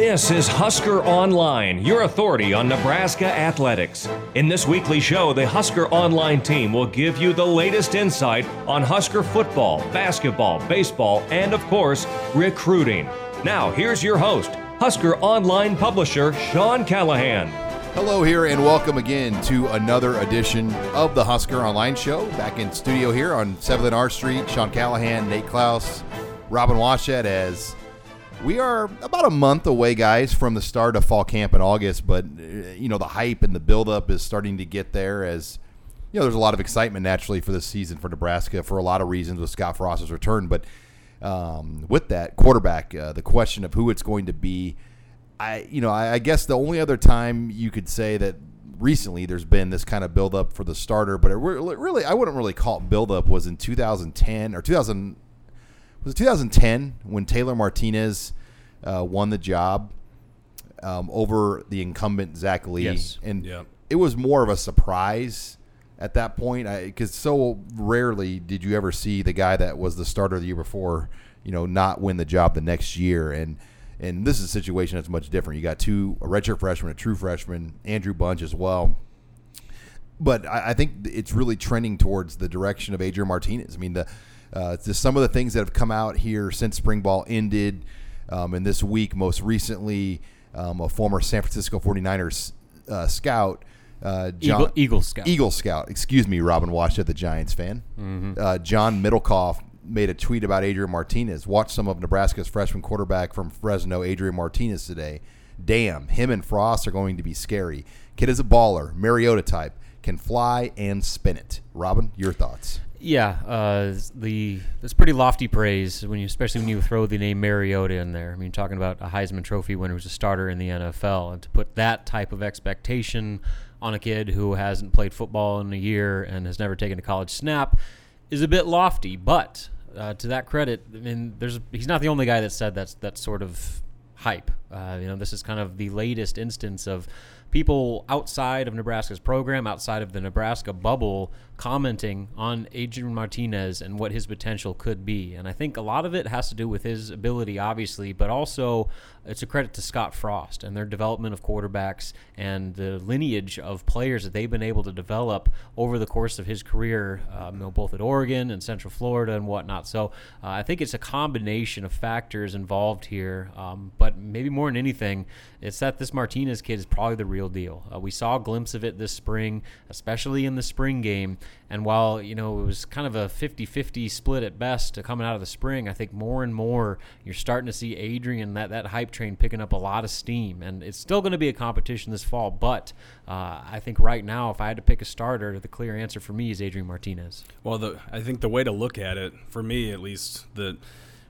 This is Husker Online, your authority on Nebraska athletics. In this weekly show, the Husker Online team will give you the latest insight on Husker football, basketball, baseball, and of course, recruiting. Now, here's your host, Husker Online publisher Sean Callahan. Hello, here, and welcome again to another edition of the Husker Online Show. Back in studio here on 7th and R Street, Sean Callahan, Nate Clouse, Robin Washut as we are about a month away, guys, from the start of fall camp in August. But uh, you know, the hype and the buildup is starting to get there. As you know, there's a lot of excitement naturally for this season for Nebraska for a lot of reasons with Scott Frost's return. But um, with that quarterback, uh, the question of who it's going to be, I you know, I, I guess the only other time you could say that recently there's been this kind of buildup for the starter, but it really, I wouldn't really call it buildup was in 2010 or 2000 was it 2010 when Taylor Martinez uh, won the job um, over the incumbent Zac Lee, Yes. and Yep. it was more of a surprise at that point because so rarely did you ever see the guy that was the starter the year before, you know, not win the job the next year and. And this is a situation that's much different. You got two a redshirt freshman, a true freshman, Andrew Bunch as well but I, I think it's really trending towards the direction of Adrian Martinez. I mean, the uh, just some of the things that have come out here since spring ball ended, um, and this week, most recently, um, a former San Francisco 49ers uh, scout, uh, John, Eagle, Eagle Scout. Eagle Scout, excuse me, Robin Washut, the Giants fan. Uh, John Middlekauff made a tweet about Adrian Martinez. Watch some of Nebraska's freshman quarterback from Fresno, Adrian Martinez, today. Damn, him and Frost are going to be scary. Kid is a baller, Mariota type, can fly and spin it. Robin, your thoughts? Yeah, uh, the that's pretty lofty praise when you, especially when you throw the name Mariota in there. I mean, talking about a Heisman Trophy winner who's a starter in the NFL, and to put that type of expectation on a kid who hasn't played football in a year and has never taken a college snap is a bit lofty. But uh, to that credit, I mean, there's he's not the only guy that said that's that sort of hype. Uh, you know, this is kind of the latest instance of people outside of Nebraska's program, outside of the Nebraska bubble, commenting on Adrian Martinez and what his potential could be. And I think a lot of it has to do with his ability, obviously, but also it's a credit to Scott Frost and their development of quarterbacks and the lineage of players that they've been able to develop over the course of his career, um, you know, both at Oregon and Central Florida and whatnot. So uh, I think it's a combination of factors involved here, um, but maybe more than anything, it's that this Martinez kid is probably the real deal. Uh, we saw a glimpse of it this spring, especially in the spring game. And while, you know, it was kind of a 50 50 split at best to coming out of the spring, I think more and more you're starting to see Adrian, that, that hype train, picking up a lot of steam. And it's still going to be a competition this fall. But uh, I think right now, if I had to pick a starter, the clear answer for me is Adrian Martinez. Well, the, I think the way to look at it, for me at least, the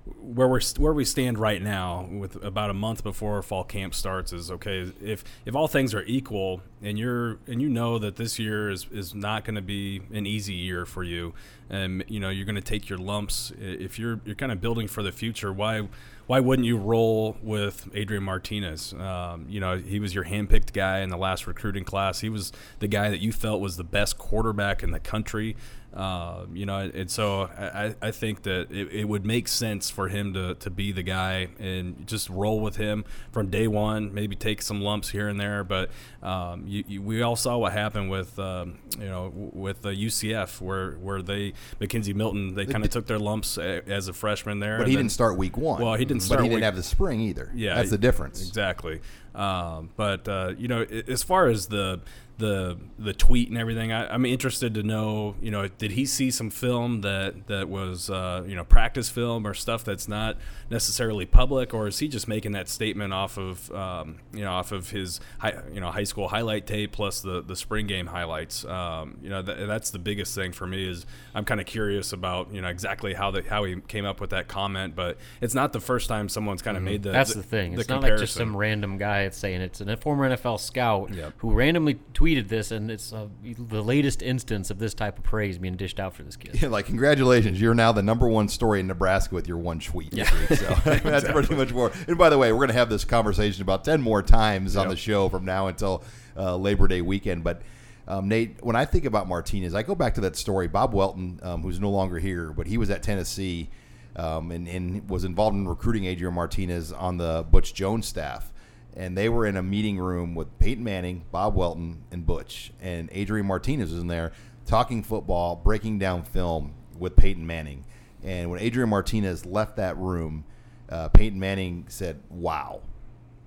where we're where we stand right now, with about a month before fall camp starts, is okay. If if all things are equal, and you're and you know that this year is is not going to be an easy year for you, and you know you're going to take your lumps. If you're you're kind of building for the future, why why wouldn't you roll with Adrian Martinez? Um, you know, he was your handpicked guy in the last recruiting class. He was the guy that you felt was the best quarterback in the country. Uh, you know, and so I, I think that it, it would make sense for him to, to be the guy and just roll with him from day one. Maybe take some lumps here and there, but um, you, you, we all saw what happened with um, you know with the UCF where where they McKenzie Milton they kind of took their lumps a, as a freshman there. But he then- didn't start week one. Well, he didn't But start he didn't week- have the spring either. yeah, that's the difference. Exactly. Um, but uh, you know, as far as the the the tweet and everything, I, I'm interested to know. You know, did he see some film that that was uh, you know practice film or stuff that's not necessarily public, or is he just making that statement off of um, you know off of his high, you know high school highlight tape plus the the spring game highlights? Um, you know, th- that's the biggest thing for me is I'm kind of curious about you know exactly how the how he came up with that comment, but it's not the first time someone's kind of made the That's the thing. It's not like just some random guy that's saying it's a former NFL scout Yep. who randomly tweeted this, and it's uh, the latest instance of this type of praise being dished out for this kid. Yeah, like congratulations, you're now the number one story in Nebraska with your one tweet. this week. So that's pretty much more. And by the way, we're going to have this conversation about ten more times on the show from now until uh, Labor Day weekend. But um, Nate, when I think about Martinez, I go back to that story. Bob Welton, um, who's no longer here, but he was at Tennessee um, and, and was involved in recruiting Adrian Martinez on the Butch Jones staff. And they were in a meeting room with Peyton Manning, Bob Welton, and Butch, and Adrian Martinez was in there talking football, breaking down film with Peyton Manning. And when Adrian Martinez left that room, uh, Peyton Manning said, "Wow,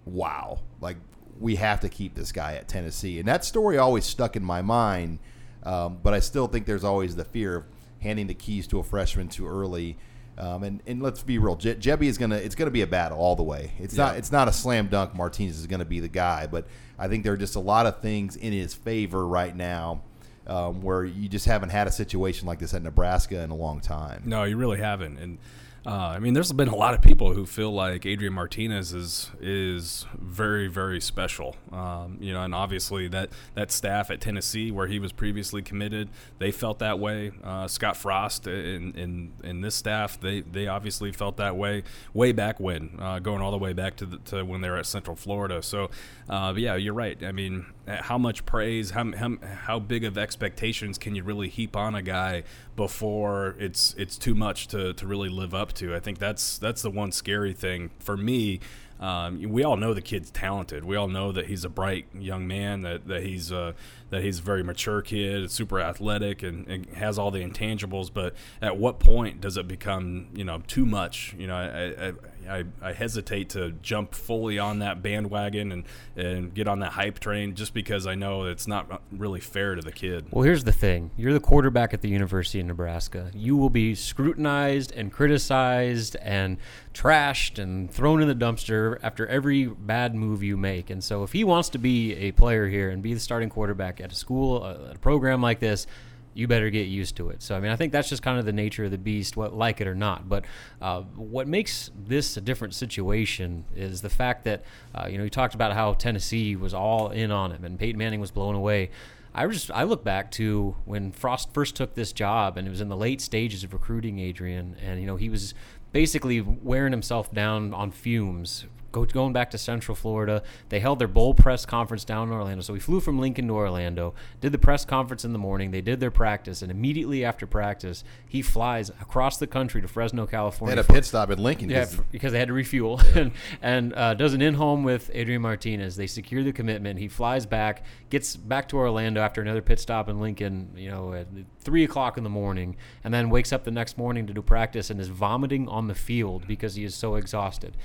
wow! Like we have to keep this guy at Tennessee." And that story always stuck in my mind. Um, but I still think there's always the fear of handing the keys to a freshman too early. Um, and, and let's be real, Je- Jebby is gonna it's gonna be a battle all the way. It's not it's not a slam dunk. Martinez is gonna be the guy, but I think there are just a lot of things in his favor right now, um, where you just haven't had a situation like this at Nebraska in a long time. No, you really haven't. And uh, I mean, there's been a lot of people who feel like Adrian Martinez is is very very special. Um, you know, and obviously that that staff at Tennessee, where he was previously committed, they felt that way. Uh, Scott Frost and in, in, this staff, they they obviously felt that way way back when, uh, going all the way back to the, to when they were at Central Florida. So, uh, yeah, you're right. I mean, how much praise, how, how how big of expectations can you really heap on a guy before it's it's too much to, to really live up to? I think that's that's the one scary thing for me. Um, we all know the kid's talented. We all know that he's a bright young man. That that he's uh, that he's a very mature kid, super athletic, and, and has all the intangibles. But at what point does it become you know too much? You know, I, I, I, I hesitate to jump fully on that bandwagon and and get on that hype train just because I know it's not really fair to the kid. Well, here's the thing. You're the quarterback at the University of Nebraska. You will be scrutinized and criticized and trashed and thrown in the dumpster after every bad move you make. And so, if he wants to be a player here and be the starting quarterback at a school, uh, at a program like this, you better get used to it. So, I mean, I think that's just kind of the nature of the beast, what like it or not. But uh, what makes this a different situation is the fact that, uh, you know, you talked about how Tennessee was all in on him and Peyton Manning was blown away. I just I look back to when Frost first took this job, and it was in the late stages of recruiting Adrian, and you know he was basically wearing himself down on fumes. Go, going back to Central Florida, they held their bowl press conference down in Orlando. So we flew from Lincoln to Orlando, did the press conference in the morning. They did their practice, and immediately after practice, he flies across the country to Fresno, California. They had a pit stop in Lincoln. yeah, 'cause f- because they had to refuel, and, and uh, does an in-home with Adrian Martinez. They secure the commitment. He flies back, gets back to Orlando after another pit stop in Lincoln. You know, at three o'clock in the morning, and then wakes up the next morning to do practice and is vomiting on the field because he is so exhausted.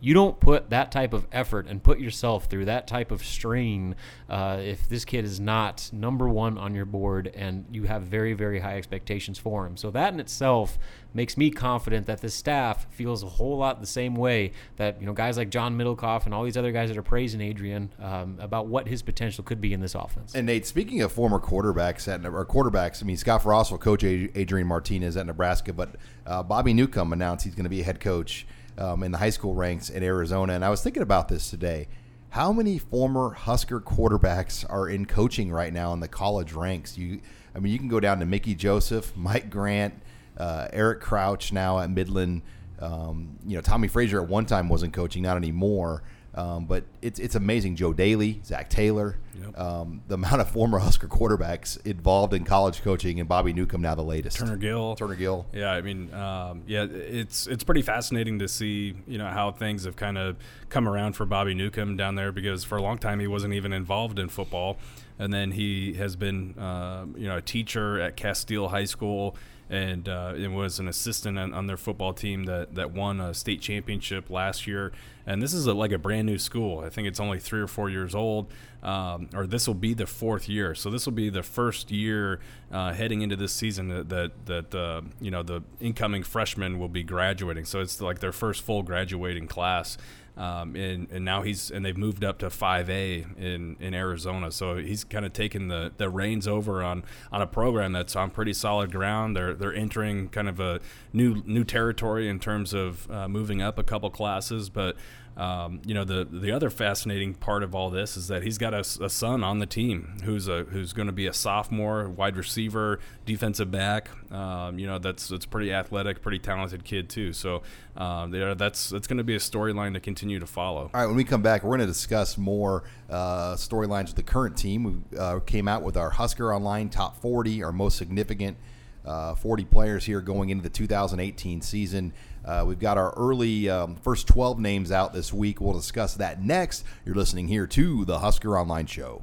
You don't put that type of effort and put yourself through that type of strain uh, if this kid is not number one on your board and you have very, very high expectations for him. So that in itself makes me confident that the staff feels a whole lot the same way that you know guys like John Middlekauff and all these other guys that are praising Adrian um, about what his potential could be in this offense. And Nate, speaking of former quarterbacks at or quarterbacks, I mean Scott Frost will coach Adrian Martinez at Nebraska, but uh, Bobby Newcombe announced he's going to be a head coach um, in the high school ranks in Arizona. And I was thinking about this today. How many former Husker quarterbacks are in coaching right now in the college ranks? You, I mean, you can go down to Mickey Joseph, Mike Grant, uh, Eric Crouch now at Midland. Um, you know, Tommie Frazier at one time wasn't coaching, not anymore. Um, but it's it's amazing. Joe Dailey, Zac Taylor, Yep. um, the amount of former Husker quarterbacks involved in college coaching, and Bobby Newcombe now the latest. Turner Gill. Turner Gill. Yeah, I mean, um, yeah, it's it's pretty fascinating to see, you know, how things have kind of come around for Bobby Newcombe down there because for a long time he wasn't even involved in football, and then he has been, uh, you know, a teacher at Casteel High School and uh, it was an assistant on, on their football team that, that won a state championship last year. And this is a, like a brand new school. I think it's only three or four years old, um, or this will be the fourth year. So this will be the first year uh, heading into this season that that, that uh, you know the incoming freshmen will be graduating. So it's like their first full graduating class. Um, and, and now he's and they've moved up to 5A in, in Arizona. So he's kind of taken the, the reins over on, on a program that's on pretty solid ground. They're they're entering kind of a new new territory in terms of uh, moving up a couple classes. But um, you know the the other fascinating part of all this is that he's got a, a son on the team who's a who's going to be a sophomore wide receiver, defensive back. Um, you know that's that's pretty athletic, pretty talented kid too. So there, that's that's going to be a storyline to continue to follow. All right, when we come back, we're going to discuss more uh, storylines with the current team. We uh, came out with our Husker Online Top 40, our most significant uh, 40 players here going into the 2018 season. Uh, we've got our early um, first 12 names out this week. We'll discuss that next. You're listening here to the Husker Online Show.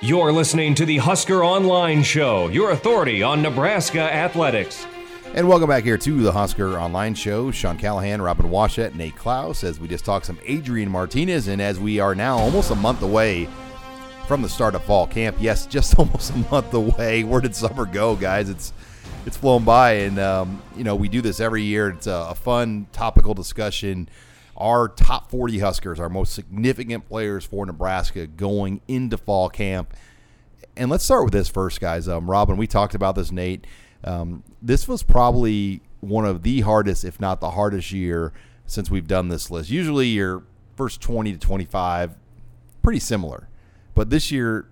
You're listening to the Husker Online Show, your authority on Nebraska athletics. And welcome back here to the Husker Online Show. Sean Callahan, Robin Washut, Nate Clouse, as we just talked some Adrian Martinez, and as we are now almost a month away from the start of fall camp. Yes, just almost a month away. Where did summer go, guys? It's it's flown by, and um, you know we do this every year. It's a, a fun topical discussion. Our top 40 Huskers, our most significant players for Nebraska going into fall camp. And let's start with this first, guys. Um, Robin, we talked about this, Nate. Um, this was probably one of the hardest, if not the hardest year since we've done this list. Usually, your first 20 to 25, pretty similar. But this year,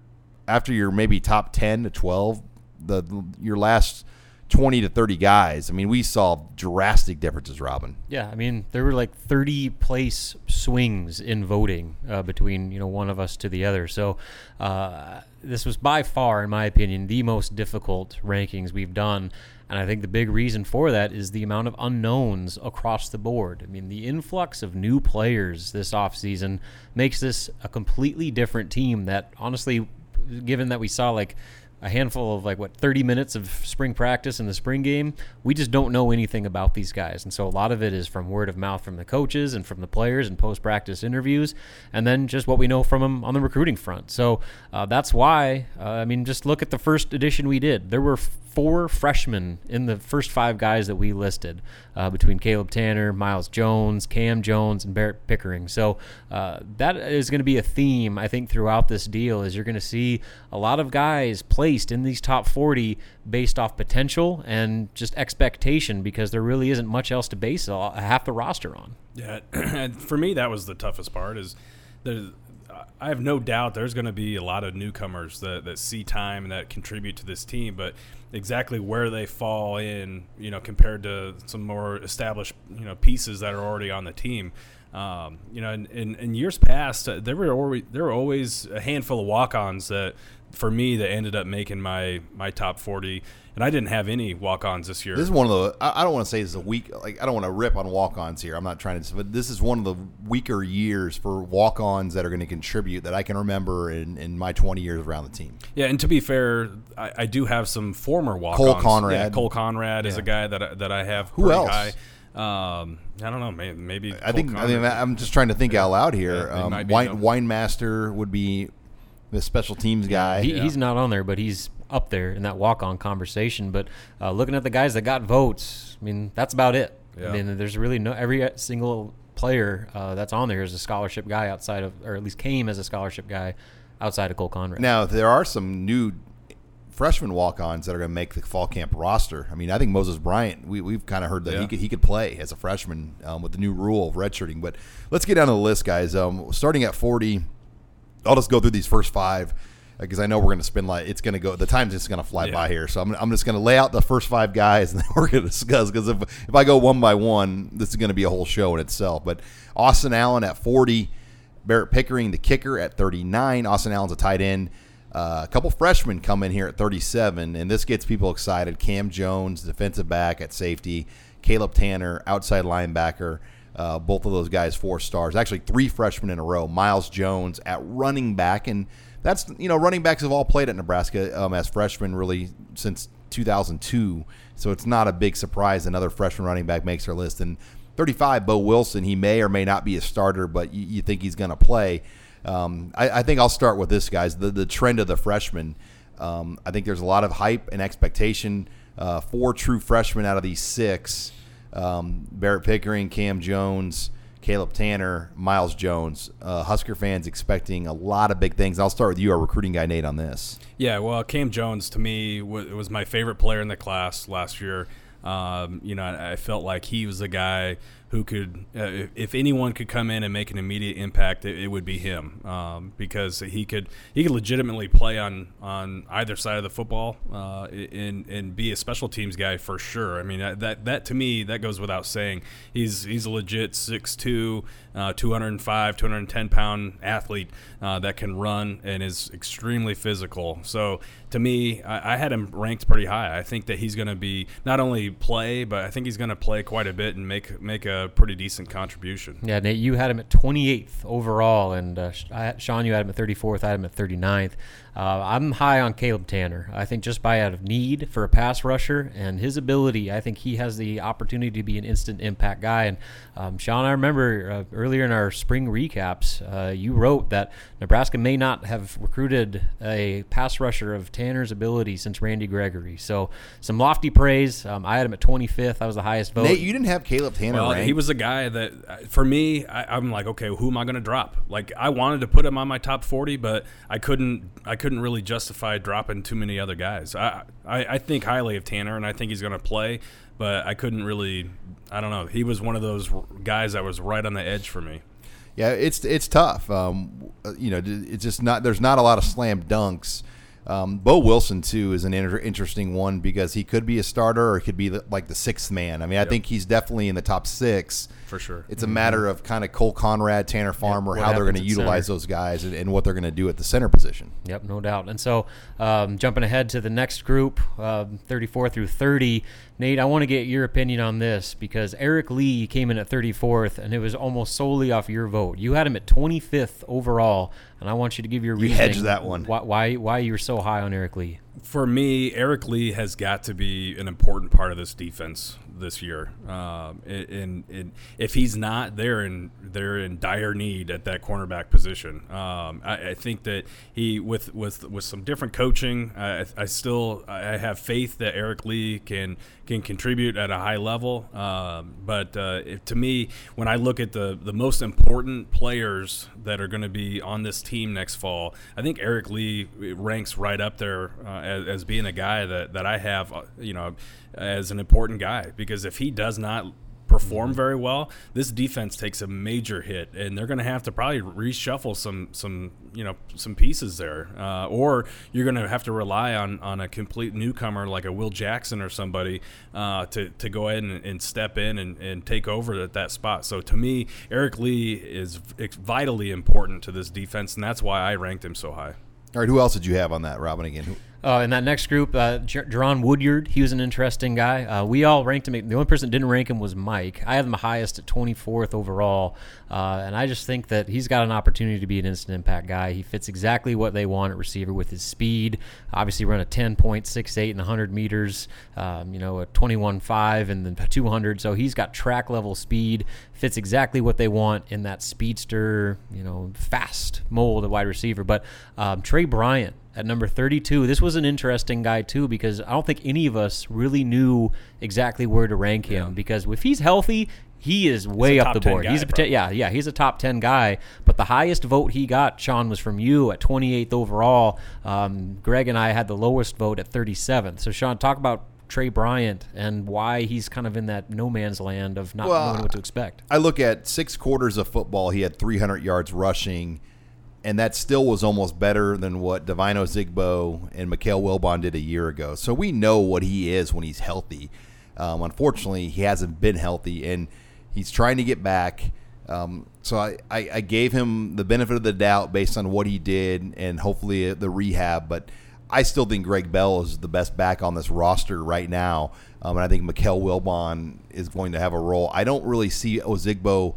after your maybe top 10 to 12, the your last 20 to 30 guys, I mean, we saw drastic differences, Robin. Yeah, I mean, there were like 30 place swings in voting uh, between, you know, one of us to the other. So uh, this was by far, in my opinion, the most difficult rankings we've done. And I think the big reason for that is the amount of unknowns across the board. I mean, the influx of new players this offseason makes this a completely different team that, honestly, given that we saw like a handful of like what 30 minutes of spring practice in the spring game we just don't know anything about these guys. And so a lot of it is from word of mouth from the coaches and from the players and post practice interviews and then just what we know from them on the recruiting front. So uh, that's why uh, i mean just look at the first edition we did. There were four freshmen in the first five guys that we listed uh, between Caleb Tanner, Miles Jones, Cam Jones, and Barrett Pickering. So uh, that is going to be a theme, I think, throughout this deal is you're going to see a lot of guys placed in these top 40 based off potential and just expectation because there really isn't much else to base half the roster on. Yeah, for me, that was the toughest part is there's I have no doubt there's going to be a lot of newcomers that, that see time and that contribute to this team, but exactly where they fall in, you know, compared to some more established, you know, pieces that are already on the team. Um, you know, in, in, in years past, uh, there were always, there were always a handful of walk-ons that, for me, that ended up making my my top forty and I didn't have any walk-ons this year. This is one of the. I don't want to say it's a weak. Like I don't want to rip on walk-ons here. I'm not trying to. But this is one of the weaker years for walk-ons that are going to contribute that I can remember in, in my 20 years around the team. Yeah, and to be fair, I, I do have some former walk-ons. Cole Conrad. Yeah, Cole Conrad yeah. is a guy that I, that I have. Who else? High. Um, I don't know. Maybe, maybe I think. Conrad. I mean, I'm just trying to think yeah. out loud here. Yeah, um, Wine, Weinmaster would be the special teams guy. He, yeah. He's not on there, but he's up there in that walk on conversation. But uh, looking at the guys that got votes, I mean, that's about it. Yeah. I mean, there's really no every single player uh, that's on there is a scholarship guy outside of, or at least came as a scholarship guy outside of Cole Conrad. Now there are some new freshman walk-ons that are going to make the fall camp roster. I mean, I think Moses Bryant. We, we've kind of heard that yeah. he could he could play as a freshman um, with the new rule of redshirting. But let's get down to the list, guys. Um, starting at 40, I'll just go through these first five because I know we're going to spend like it's going to go. The time's just going to fly yeah. by here, so I'm, I'm just going to lay out the first five guys and then we're going to discuss. Because if if I go one by one, this is going to be a whole show in itself. But Austin Allen at 40, Barrett Pickering the kicker at 39. Austin Allen's a tight end. Uh, a couple freshmen come in here at 37, and this gets people excited. Cam Jones, defensive back at safety. Caleb Tanner, outside linebacker. Uh, both of those guys, four stars. Actually, three freshmen in a row. Miles Jones at running back, and that's you know running backs have all played at Nebraska um, as freshmen really since 2002. So it's not a big surprise another freshman running back makes their list. And 35, Boe Wilson, he may or may not be a starter, but you, you think he's going to play. Um, I, I, think I'll start with this, guys. The the trend of the freshmen. Um, I think there's a lot of hype and expectation. Uh, four true freshmen out of these six: um, Barrett Pickering, Cam Jones, Caleb Tanner, Miles Jones. Uh, Husker fans expecting a lot of big things. I'll start with you, our recruiting guy, Nate, on this. Yeah, well, Cam Jones to me w- was my favorite player in the class last year. Um, you know, I felt like he was the guy who could, uh, if anyone could come in and make an immediate impact, it, it would be him um, because he could he could legitimately play on on either side of the football uh, and and be a special teams guy for sure. I mean that that to me that goes without saying. He's he's a legit 6'2", uh, 205, 210 pound athlete uh, that can run and is extremely physical. So to me, I, I, had him ranked pretty high. I think that he's going to be not only play, but I think he's going to play quite a bit and make make a pretty decent contribution. Yeah, Nate, you had him at 28th overall, and uh, Sean, you had him at 34th. I had him at 39th. Uh, I'm high on Caleb Tanner. I think just by out of need for a pass rusher and his ability, I think he has the opportunity to be an instant impact guy. And um, Sean, I remember uh, earlier in our spring recaps, uh, you wrote that Nebraska may not have recruited a pass rusher of Tanner's ability since Randy Gregory. So some lofty praise. Um, I had him at 25th. I was the highest vote. Nate, you didn't have Caleb Tanner. Well, ranked. he was a guy that, uh, for me, I, I'm like, okay, who am I going to drop? Like, I wanted to put him on my top 40, but I couldn't. I couldn't really justify dropping too many other guys. I, I, I think highly of Tanner, and I think he's going to play, but I couldn't really. I don't know. He was one of those guys that was right on the edge for me. Yeah, it's it's tough. Um, you know, it's just not. There's not a lot of slam dunks um, Boe Wilson too is an inter- interesting one because he could be a starter or he could be the, like the sixth man. I mean, I yep. think he's definitely in the top six for sure. It's a mm-hmm. matter of kind of Cole Conrad, Tanner Farmer, yep, how they're going to utilize center. those guys and, and, what they're going to do at the center position. Yep, no doubt. And so, um, jumping ahead to the next group, uh, 34 through 30, Nate, I want to get your opinion on this because Eric Lee came in at 34th, and it was almost solely off your vote. You had him at 25th overall, and I want you to give your you reasoning. that one. Why, why, why you're so high on Eric Lee? For me, Eric Lee has got to be an important part of this defense this year. Um, and, and, if he's not, they're in they're in dire need at that cornerback position. Um, I, I, think that he with with with some different coaching, I, I, still I have faith that Eric Lee can can contribute at a high level. Um, but uh, to me, when I look at the the most important players that are going to be on this team next fall, I think Eric Lee ranks right up there uh, as, as being a guy that that I have, uh, you know as an important guy because if he does not perform mm-hmm. very well, this defense takes a major hit, and they're going to have to probably reshuffle some some you know some pieces there, uh, or you're going to have to rely on on a complete newcomer like a Will Jackson or somebody uh, to to go ahead and, and step in and, and take over at that spot. So to me, Eric Lee is vitally important to this defense, and that's why I ranked him so high. All right, who else did you have on that, Robin? Again, uh, in that next group, uh, J- Jaron Woodyard, he was an interesting guy. Uh, we all ranked him. The only person that didn't rank him was Mike. I had him highest at 24th overall, uh, and I just think that he's got an opportunity to be an instant impact guy. He fits exactly what they want at receiver with his speed. Obviously, run a 10.68 in the 100 meters, um, you know, a 21.5 and the 200. So he's got track level speed. Fits exactly what they want in that speedster, you know, fast mold of wide receiver. But um, Tre Bryant at number 32. This was an interesting guy too because I don't think any of us really knew exactly where to rank him yeah. because if he's healthy, he is way up the board. Guy, he's a yeah, yeah, he's a top 10 guy, but the highest vote he got, Sean, was from you at 28th overall. Um, Greg and I had the lowest vote at 37th. So Sean, talk about Tre Bryant and why he's kind of in that no man's land of not well, knowing what to expect. I look at 6 quarters of football, he had 300 yards rushing and that still was almost better than what Devine Ozigbo and Mikael Wilbon did a year ago. So we know what he is when he's healthy. Um, unfortunately, he hasn't been healthy, and he's trying to get back. Um, so I, I, I, gave him the benefit of the doubt based on what he did and hopefully the rehab. But I still think Greg Bell is the best back on this roster right now. Um, and I think Mikael Wilbon is going to have a role. I don't really see Ozigbo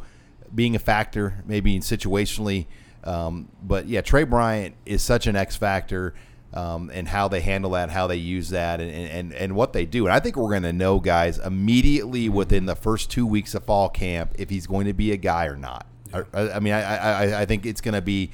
being a factor, maybe in situationally. Um, but yeah, Tre Bryant is such an X factor. Um, and how they handle that, how they use that, and, and, and what they do. And I think we're going to know, guys, immediately within the first two weeks of fall camp if he's going to be a guy or not. I, I, mean, I, I, I think it's going to be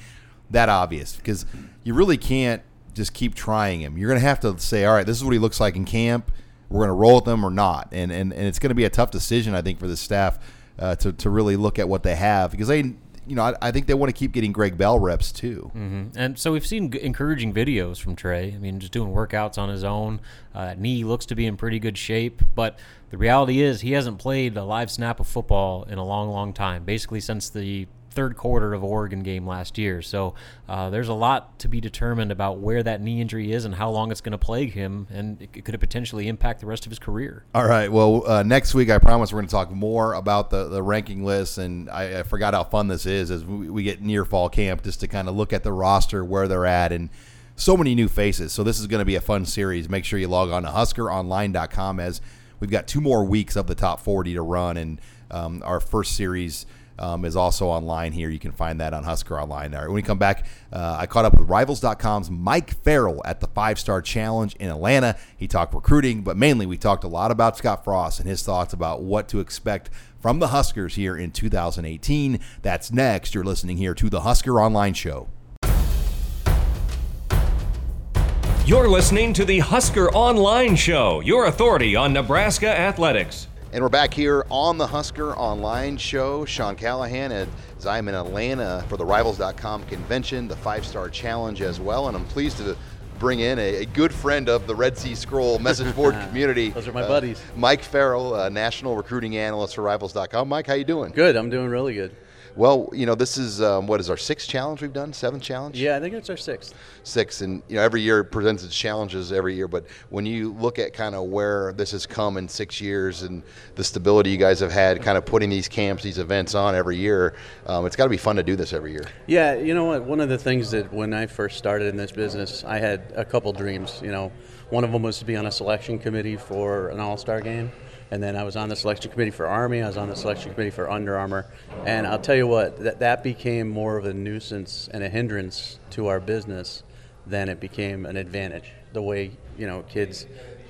that obvious because you really can't just keep trying him. You're going to have to say, all right, this is what he looks like in camp. We're going to roll with him or not. And, and, and it's going to be a tough decision, I think, for the staff uh, to, to really look at what they have because they you know, I, I, think they want to keep getting Greg Bell reps too. Mm-hmm. And so we've seen encouraging videos from Trey. I mean, just doing workouts on his own. Uh, knee looks to be in pretty good shape, but the reality is he hasn't played a live snap of football in a long, long time. Basically, since the third quarter of Oregon game last year. So uh, there's a lot to be determined about where that knee injury is and how long it's going to plague him, and it could potentially impact the rest of his career. All right. Well, uh, next week I promise we're going to talk more about the, the ranking list, and I, I forgot how fun this is as we, we get near fall camp just to kind of look at the roster where they're at and so many new faces. So this is going to be a fun series. Make sure you log on to HuskerOnline.com as we've got two more weeks of the top 40 to run, and um, our first series. Um, is also online here. You can find that on Husker Online. All right, when we come back, uh, I caught up with Rivals.com's Mike Farrell at the Five Star Challenge in Atlanta. He talked recruiting, but mainly we talked a lot about Scott Frost and his thoughts about what to expect from the Huskers here in 2018. That's next. You're listening here to the Husker Online Show. You're listening to the Husker Online Show, your authority on Nebraska athletics. And we're back here on the Husker Online Show. Sean Callahan, as I'm in Atlanta for the Rivals.com convention, the Five Star Challenge as well. And I'm pleased to bring in a, a good friend of the Red Sea Scroll message board community. Those are my uh, buddies. Mike Farrell, uh, national recruiting analyst for Rivals.com. Mike, how you doing? Good. I'm doing really good. Well, you know, this is um, what is our sixth challenge we've done, seventh challenge. Yeah, I think it's our sixth. Six, and you know, every year presents its challenges every year. But when you look at kind of where this has come in six years and the stability you guys have had, kind of putting these camps, these events on every year, um, it's got to be fun to do this every year. Yeah, you know what? One of the things that when I first started in this business, I had a couple dreams. You know, one of them was to be on a selection committee for an All-Star game and then I was on the selection committee for Army. I was on the selection committee for Under Armour, and I'll tell you what, that that became more of a nuisance and a hindrance to our business than it became an advantage. The way you know kids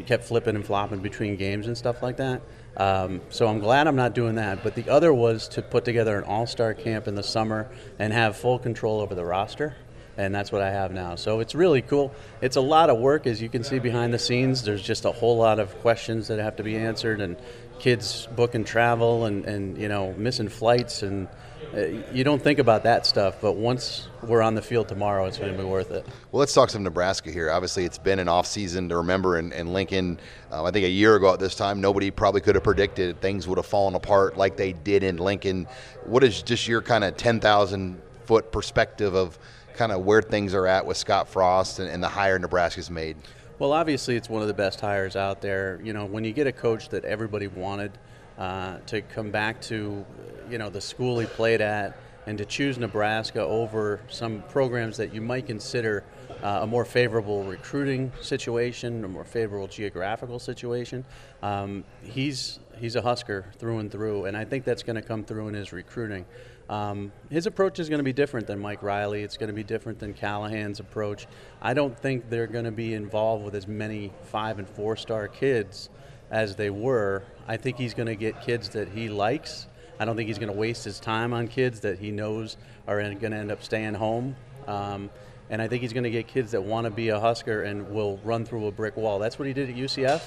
kept flipping and flopping between games and stuff like that. Um, so I'm glad I'm not doing that. But the other was to put together an all-star camp in the summer and have full control over the roster and that's what I have now. So it's really cool. It's a lot of work, as you can see behind the scenes. There's just a whole lot of questions that have to be answered, and kids booking travel and, and you know missing flights, and uh, you don't think about that stuff. But once we're on the field tomorrow, it's going to be worth it. Well, let's talk some Nebraska here. Obviously, it's been an off season to remember in, in Lincoln. Um, I think a year ago at this time, nobody probably could have predicted things would have fallen apart like they did in Lincoln. What is just your kind of ten thousand foot perspective of kind of where things are at with Scott Frost and, and the hire Nebraska's made? Well, obviously, it's one of the best hires out there. You know, when you get a coach that everybody wanted uh, to come back to, you know, the school he played at, and to choose Nebraska over some programs that you might consider uh, a more favorable recruiting situation, a more favorable geographical situation. Um, he's he's a Husker through and through, and I think that's going to come through in his recruiting. Um, his approach is going to be different than Mike Riley. It's going to be different than Callahan's approach. I don't think they're going to be involved with as many five and four star kids as they were. I think he's going to get kids that he likes. I don't think he's going to waste his time on kids that he knows are going to end up staying home. Um, and I think he's going to get kids that want to be a Husker and will run through a brick wall. That's what he did at UCF.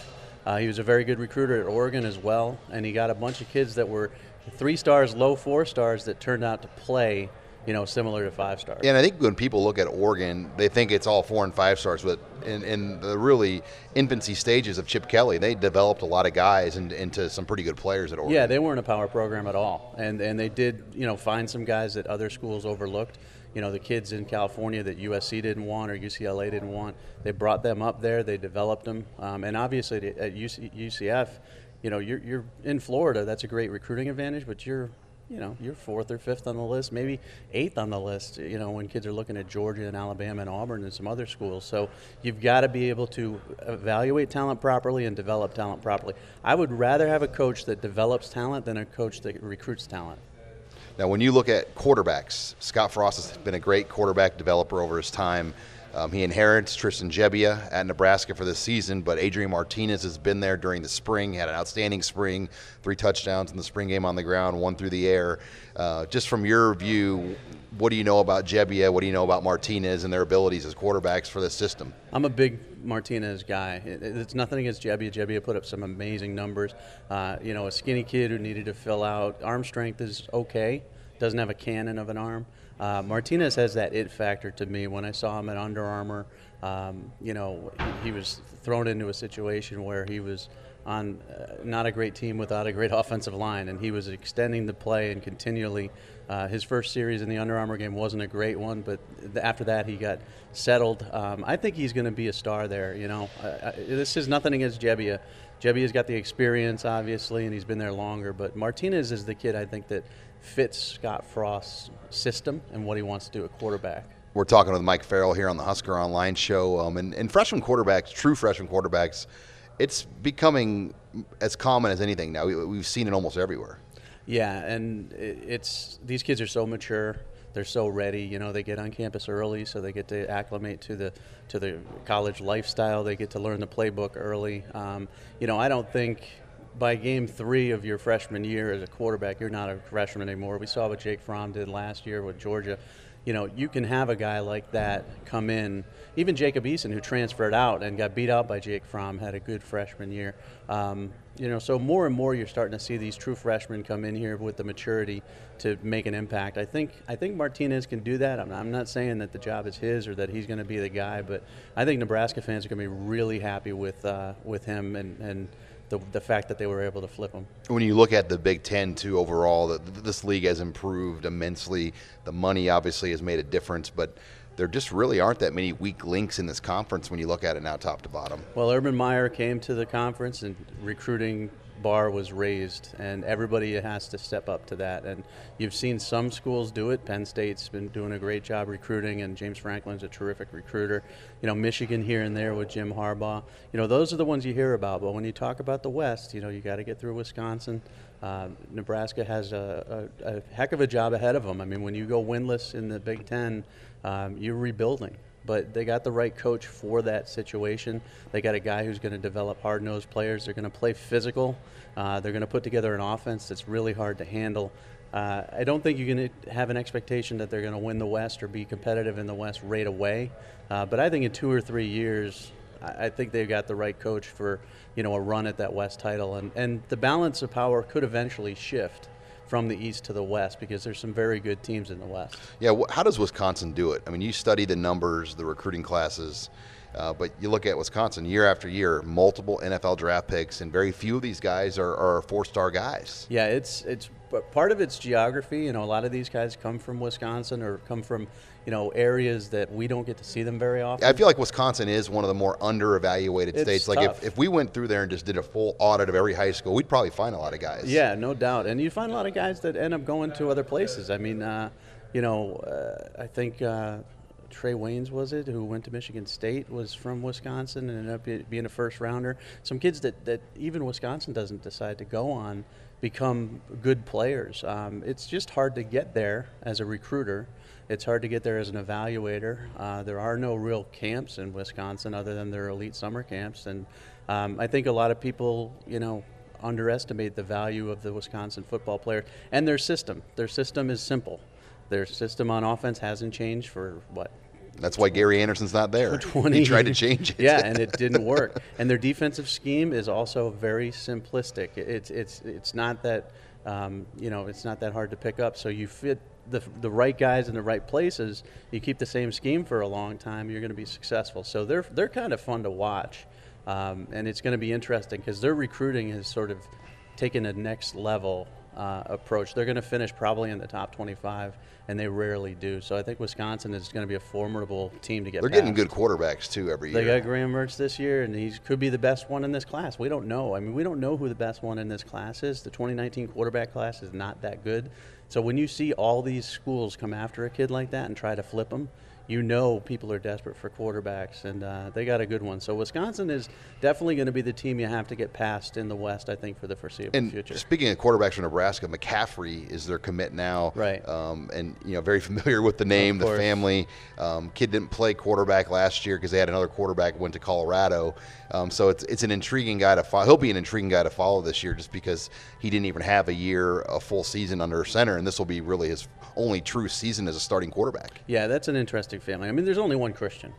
Uh, he was a very good recruiter at Oregon as well, and he got a bunch of kids that were three stars, low four stars that turned out to play you know, similar to five stars. Yeah, and I think when people look at Oregon, they think it's all four and five stars, but in, in the really infancy stages of Chip Kelly, they developed a lot of guys and, into some pretty good players at Oregon. Yeah, they weren't a power program at all, and and they did, you know, find some guys that other schools overlooked. You know, the kids in California that USC didn't want or UCLA didn't want, they brought them up there, they developed them, um, and obviously at UC, UCF, you know, you're, you're in Florida. That's a great recruiting advantage, but you're, you know, you're fourth or fifth on the list, maybe eighth on the list. You know, when kids are looking at Georgia and Alabama and Auburn and some other schools. So you've got to be able to evaluate talent properly and develop talent properly. I would rather have a coach that develops talent than a coach that recruits talent. Now, when you look at quarterbacks, Scott Frost has been a great quarterback developer over his time. Um, he inherits Tristan Gebbia at Nebraska for this season, but Adrian Martinez has been there during the spring, had an outstanding spring, three touchdowns in the spring game on the ground, one through the air. Uh, just from your view, what do you know about Gebbia? What do you know about Martinez and their abilities as quarterbacks for this system? I'm a big Martinez guy. it's nothing against Gebbia. Gebbia put up some amazing numbers. Uh, you know, a skinny kid who needed to fill out. Arm strength is okay. Doesn't have a cannon of an arm. Uh, Martinez has that it factor to me. When I saw him at Under Armour, um, you know, he, he, was thrown into a situation where he was on uh, not a great team without a great offensive line, and he was extending the play and continually. Uh, his first series in the Under Armour game wasn't a great one, but th- after that he got settled. Um, I think he's going to be a star there. You know, this is nothing against Gebbia. Gebbia's got the experience, obviously, and he's been there longer. But Martinez is the kid I think that fits Scott Frost's system and what he wants to do at quarterback. We're talking with Mike Farrell here on the Husker Online show. Um, and, and freshman quarterbacks, true freshman quarterbacks, it's becoming as common as anything now. We, have seen it almost everywhere. Yeah, and it's these kids are so mature. They're so ready. You know, they get on campus early, so they get to acclimate to the to the college lifestyle. They get to learn the playbook early. Um, you know, I don't think by game three of your freshman year as a quarterback, you're not a freshman anymore. We saw what Jake Fromm did last year with Georgia you know, you can have a guy like that come in. Even Jacob Eason, who transferred out and got beat out by Jake Fromm, had a good freshman year. Um, you know, so more and more you're starting to see these true freshmen come in here with the maturity to make an impact. I think I think Martinez can do that. I'm, I'm not saying that the job is his or that he's going to be the guy, but I think Nebraska fans are going to be really happy with uh, with him and and the, the fact that they were able to flip them. When you look at the Big Ten, too, overall, the, this league has improved immensely. The money obviously has made a difference, but there just really aren't that many weak links in this conference when you look at it now, top to bottom. Well, Urban Meyer came to the conference and recruiting bar was raised, and everybody has to step up to that. And you've seen some schools do it. Penn State's been doing a great job recruiting, and James Franklin's a terrific recruiter. You know, Michigan here and there with Jim Harbaugh. You know, those are the ones you hear about. But when you talk about the West, you know, you got to get through Wisconsin. Uh, Nebraska has a, a, a, heck of a job ahead of them. I mean, when you go winless in the Big Ten, um, you're rebuilding but they got the right coach for that situation. They got a guy who's going to develop hard nosed players. They're going to play physical. Uh, they're going to put together an offense that's really hard to handle. Uh, I don't think you can have an expectation that they're going to win the West or be competitive in the West right away. Uh, but I think in two or three years, I think they've got the right coach for you know a run at that West title, and and the balance of power could eventually shift from the east to the west because there's some very good teams in the west. Yeah, how does Wisconsin do it? I mean, you study the numbers, the recruiting classes, uh, but you look at Wisconsin year after year, multiple NFL draft picks, and very few of these guys are, are four-star guys. Yeah, it's it's part of it's geography. You know, a lot of these guys come from Wisconsin or come from you know areas that we don't get to see them very often. I feel like Wisconsin is one of the more under-evaluated it's states. Like if, if we went through there and just did a full audit of every high school, we'd probably find a lot of guys. Yeah, no doubt, and you find a lot of guys that end up going to other places. I mean, uh, you know, uh, I think. Uh, Trae Waynes was it who went to Michigan State was from Wisconsin and ended up being a first rounder. Some kids that, that even Wisconsin doesn't decide to go on become good players. Um, it's just hard to get there as a recruiter. It's hard to get there as an evaluator. Uh, there are no real camps in Wisconsin other than their elite summer camps, and um, I think a lot of people, you know, underestimate the value of the Wisconsin football player and their system. Their system is simple. Their system on offense hasn't changed for what that's why Gary Anderson's not there. 20, he tried to change it. Yeah, and it didn't work. and their defensive scheme is also very simplistic. It's it's it's not that um, you know it's not that hard to pick up. So you fit the the right guys in the right places. You keep the same scheme for a long time. You're going to be successful. So they're they're kind of fun to watch, um, and it's going to be interesting because their recruiting has sort of taken a next level uh, approach. They're going to finish probably in the top 25, and they rarely do. So I think Wisconsin is going to be a formidable team to get. They're past. getting good quarterbacks too every they year. They got Graham Mertz this year, and he could be the best one in this class. We don't know. I mean, we don't know who the best one in this class is. The 2019 quarterback class is not that good. So when you see all these schools come after a kid like that and try to flip him, you know people are desperate for quarterbacks, and uh, they got a good one. So Wisconsin is definitely going to be the team you have to get past in the West, I think, for the foreseeable and future. Speaking of quarterbacks from Nebraska, McCaffrey is their commit now, right? Um, and you know, very familiar with the name, the family. Um, kid didn't play quarterback last year because they had another quarterback went to Colorado. Um, so it's it's an intriguing guy to follow. He'll be an intriguing guy to follow this year, just because he didn't even have a year, a full season under center, and this will be really his only true season as a starting quarterback. Yeah, that's an interesting family. I mean, there's only one Christian.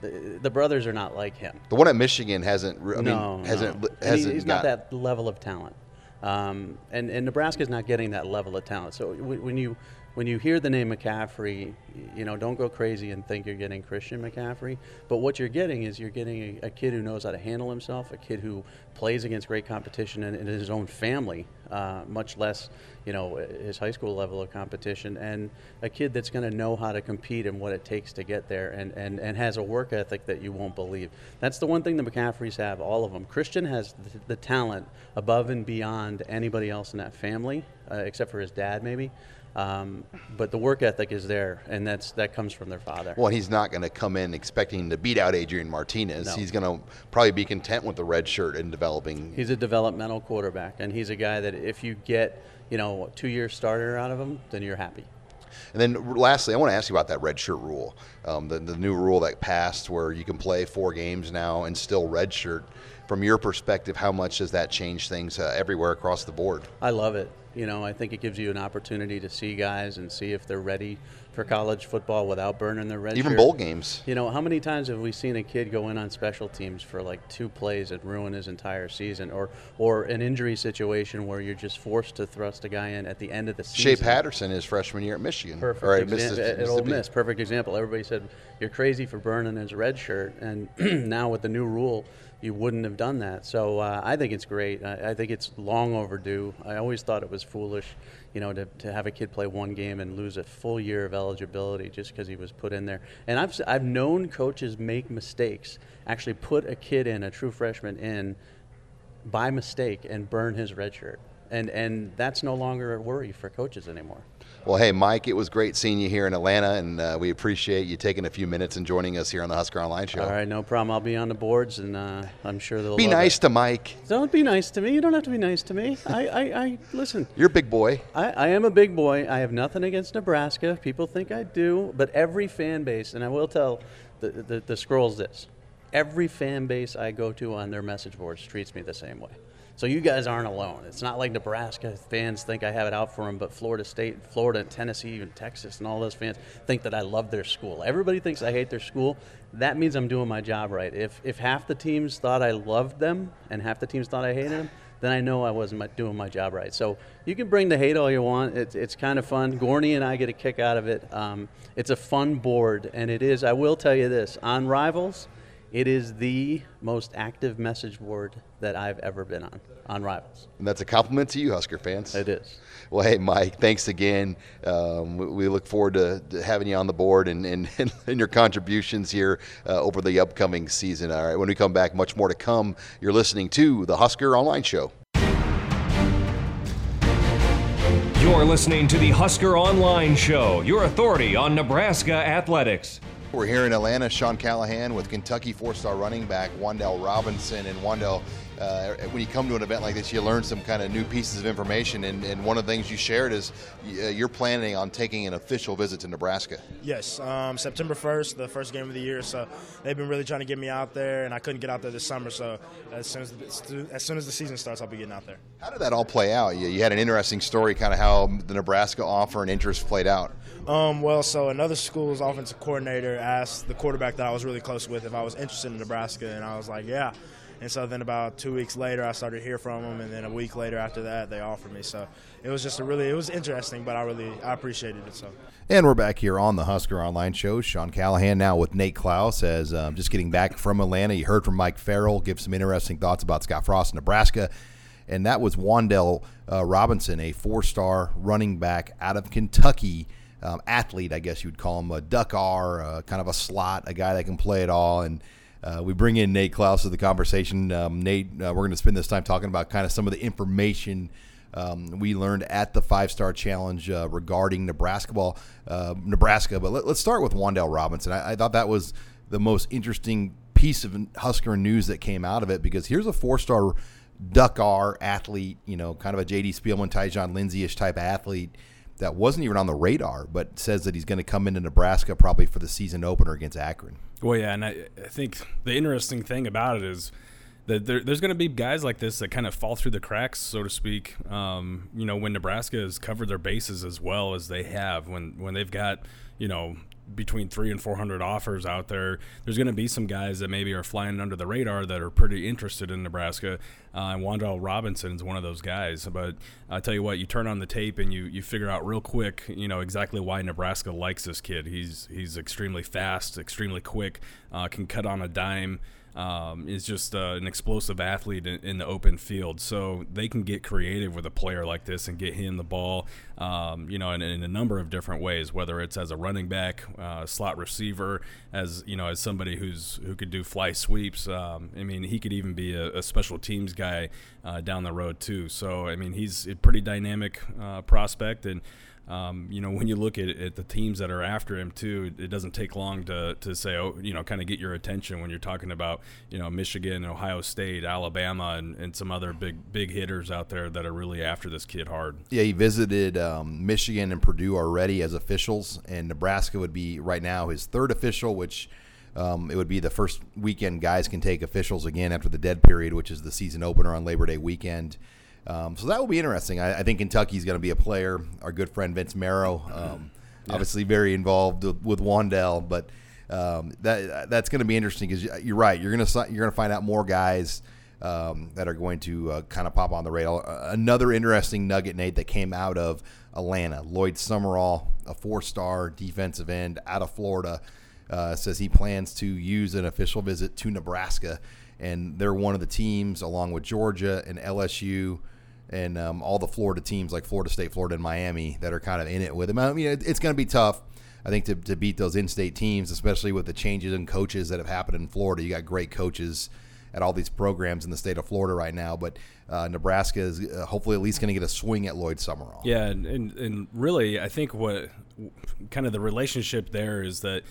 The, the brothers are not like him. The one at Michigan hasn't. I no, mean, hasn't. No. hasn't he's got, not that level of talent. Um, and and Nebraska's not getting that level of talent. So when you when you hear the name McCaffrey, you know, don't go crazy and think you're getting Christian McCaffrey. But what you're getting is you're getting a, a kid who knows how to handle himself, a kid who plays against great competition in, in his own family, uh, much less, you know, his high school level of competition, and a kid that's going to know how to compete and what it takes to get there, and, and, and has a work ethic that you won't believe. That's the one thing the McCaffreys have, all of them. Christian has the, the talent above and beyond anybody else in that family. uh, except for his dad, maybe. Um, but the work ethic is there, and that's that comes from their father. Well, he's not going to come in expecting to beat out Adrian Martinez. No. He's going to probably be content with the red shirt and developing. He's a developmental quarterback, and he's a guy that if you get you know a two-year starter out of him, then you're happy. And then lastly, I want to ask you about that red shirt rule, um, the, the new rule that passed where you can play four games now and still red shirt. From your perspective, how much does that change things uh, everywhere across the board? I love it. You know, I think it gives you an opportunity to see guys and see if they're ready for college football without burning their red Even shirt. bowl games. You know, how many times have we seen a kid go in on special teams for like two plays and ruin his entire season, or or an injury situation where you're just forced to thrust a guy in at the end of the season? Shea? Patterson his freshman year at Michigan. Perfect or at at Ole Miss. Perfect example. Everybody said you're crazy for burning his red shirt, and now with the new rule, you wouldn't have done that. So uh, I think it's great. I, I think it's long overdue. I always thought it was foolish, you know, to, to have a kid play one game and lose a full year of eligibility just because he was put in there. And I've I've known coaches make mistakes. Actually, put a kid in, a true freshman in, by mistake, and burn his red shirt. And and that's no longer a worry for coaches anymore. Well, hey, Mike, it was great seeing you here in Atlanta, and uh, we appreciate you taking a few minutes and joining us here on the Husker Online Show. All right, no problem. I'll be on the boards, and uh, I'm sure they'll Be nice it. to Mike. Don't be nice to me. You don't have to be nice to me. I, I, I listen. You're a big boy. I, I am a big boy. I have nothing against Nebraska. People think I do, but every fan base, and I will tell the, the, the scrolls this: every fan base I go to on their message boards treats me the same way. So you guys aren't alone. It's not like Nebraska fans think I have it out for them, but Florida State, Florida, Tennessee, even Texas, and all those fans think that I love their school. Everybody thinks I hate their school. That means I'm doing my job right. If if half the teams thought I loved them and half the teams thought I hated them, then I know I wasn't doing my job right. So you can bring the hate all you want. It's, it's kind of fun. Gorney and I get a kick out of it. Um, it's a fun board, and it is. I will tell you this: on Rivals, it is the most active message board that I've ever been on. On Rivals, And that's a compliment to you, Husker fans. it is. Well, hey, Mike, thanks again. Um, we, we look forward to, to having you on the board and, and, and your contributions here uh, over the upcoming season. All right, when we come back, much more to come. You're listening to the Husker Online Show. You're listening to the Husker Online Show, your authority on Nebraska athletics. We're here in Atlanta. Sean Callahan with Kentucky four-star running back Wan'Dale Robinson. And Wan'Dale, uh, when you come to an event like this, you learn some kind of new pieces of information. And, and one of the things you shared is uh, you're planning on taking an official visit to Nebraska. Yes, um, September 1st, the first game of the year. So they've been really trying to get me out there, and I couldn't get out there this summer. So as soon as as soon as the season starts, I'll be getting out there. How did that all play out? You, you had an interesting story, kind of how the Nebraska offer and interest played out. Um, well, so another school's offensive coordinator asked the quarterback that I was really close with if I was interested in Nebraska, and I was like, yeah. And so then about two weeks later, I started to hear from them, and then a week later after that, they offered me. So it was just a really, it was interesting, but I really, I appreciated it. So. And we're back here on the Husker Online Show. Sean Callahan now with Nate Clouse as um, just getting back from Atlanta. You heard from Mike Farrell, give some interesting thoughts about Scott Frost Nebraska. And that was Wan'Dale uh, Robinson, a four star running back out of Kentucky. Um, athlete, I guess you would call him a duck R, uh, kind of a slot, a guy that can play it all. And uh, we bring in Nate Clouse to the conversation. Um, Nate, uh, we're going to spend this time talking about kind of some of the information um, we learned at the Five Star Challenge uh, regarding Nebraska ball, uh, Nebraska. But let, us start with Wan'Dale Robinson. I, I thought that was the most interesting piece of Husker news that came out of it because here's a four star Duck R athlete, you know, kind of a JD Spielman, Tyjon Lindsey ish type athlete that wasn't even on the radar, but says that he's going to come into Nebraska probably for the season opener against Akron. Well, yeah, and I, I think the interesting thing about it is that there, there's going to be guys like this that kind of fall through the cracks, so to speak. Um, you know, when Nebraska has covered their bases as well as they have, when when they've got you know between three and four hundred offers out there, there's going to be some guys that maybe are flying under the radar that are pretty interested in Nebraska. Uh, and Wan'Dale Robinson is one of those guys. But I tell you what, you turn on the tape and you you figure out real quick, you know exactly why Nebraska likes this kid. He's he's extremely fast, extremely quick, uh, can cut on a dime. um, is just uh, an explosive athlete in, in, the open field. So they can get creative with a player like this and get him the ball, um, you know, in, in, a number of different ways. Whether it's as a running back, uh, slot receiver, as you know, as somebody who's who could do fly sweeps. Um, I mean, he could even be a, a special teams guy uh, down the road too. So I mean, he's a pretty dynamic uh, prospect and. Um, you know, when you look at, at, the teams that are after him too, it doesn't take long to, to say, oh, you know, kind of get your attention when you're talking about, you know, Michigan, Ohio State, Alabama, and, and some other big big hitters out there that are really after this kid hard. Yeah, he visited um, Michigan and Purdue already as officials, and Nebraska would be right now his third official, which. Um, it would be the first weekend guys can take officials again after the dead period, which is the season opener on Labor Day weekend. Um, so that will be interesting. I, I think Kentucky's going to be a player. Our good friend Vince Marrow, um, yeah. obviously very involved with, with Wan'Dale, but um, that that's going to be interesting because you're right. You're going to you're going to find out more guys um, that are going to uh, kind of pop on the radar. Another interesting nugget, Nate, that came out of Atlanta. Lloyd Summerall, a four-star defensive end out of Florida, uh, says he plans to use an official visit to Nebraska, and they're one of the teams along with Georgia and LSU and um, all the Florida teams like Florida State, Florida, and Miami that are kind of in it with him. I mean, it's going to be tough. I think to, to beat those in-state teams, especially with the changes in coaches that have happened in Florida. You got great coaches at all these programs in the state of Florida right now, but uh, Nebraska is uh, hopefully at least going to get a swing at Lloyd Summerall. Yeah, and, and, and really, I think what kind of the relationship there is that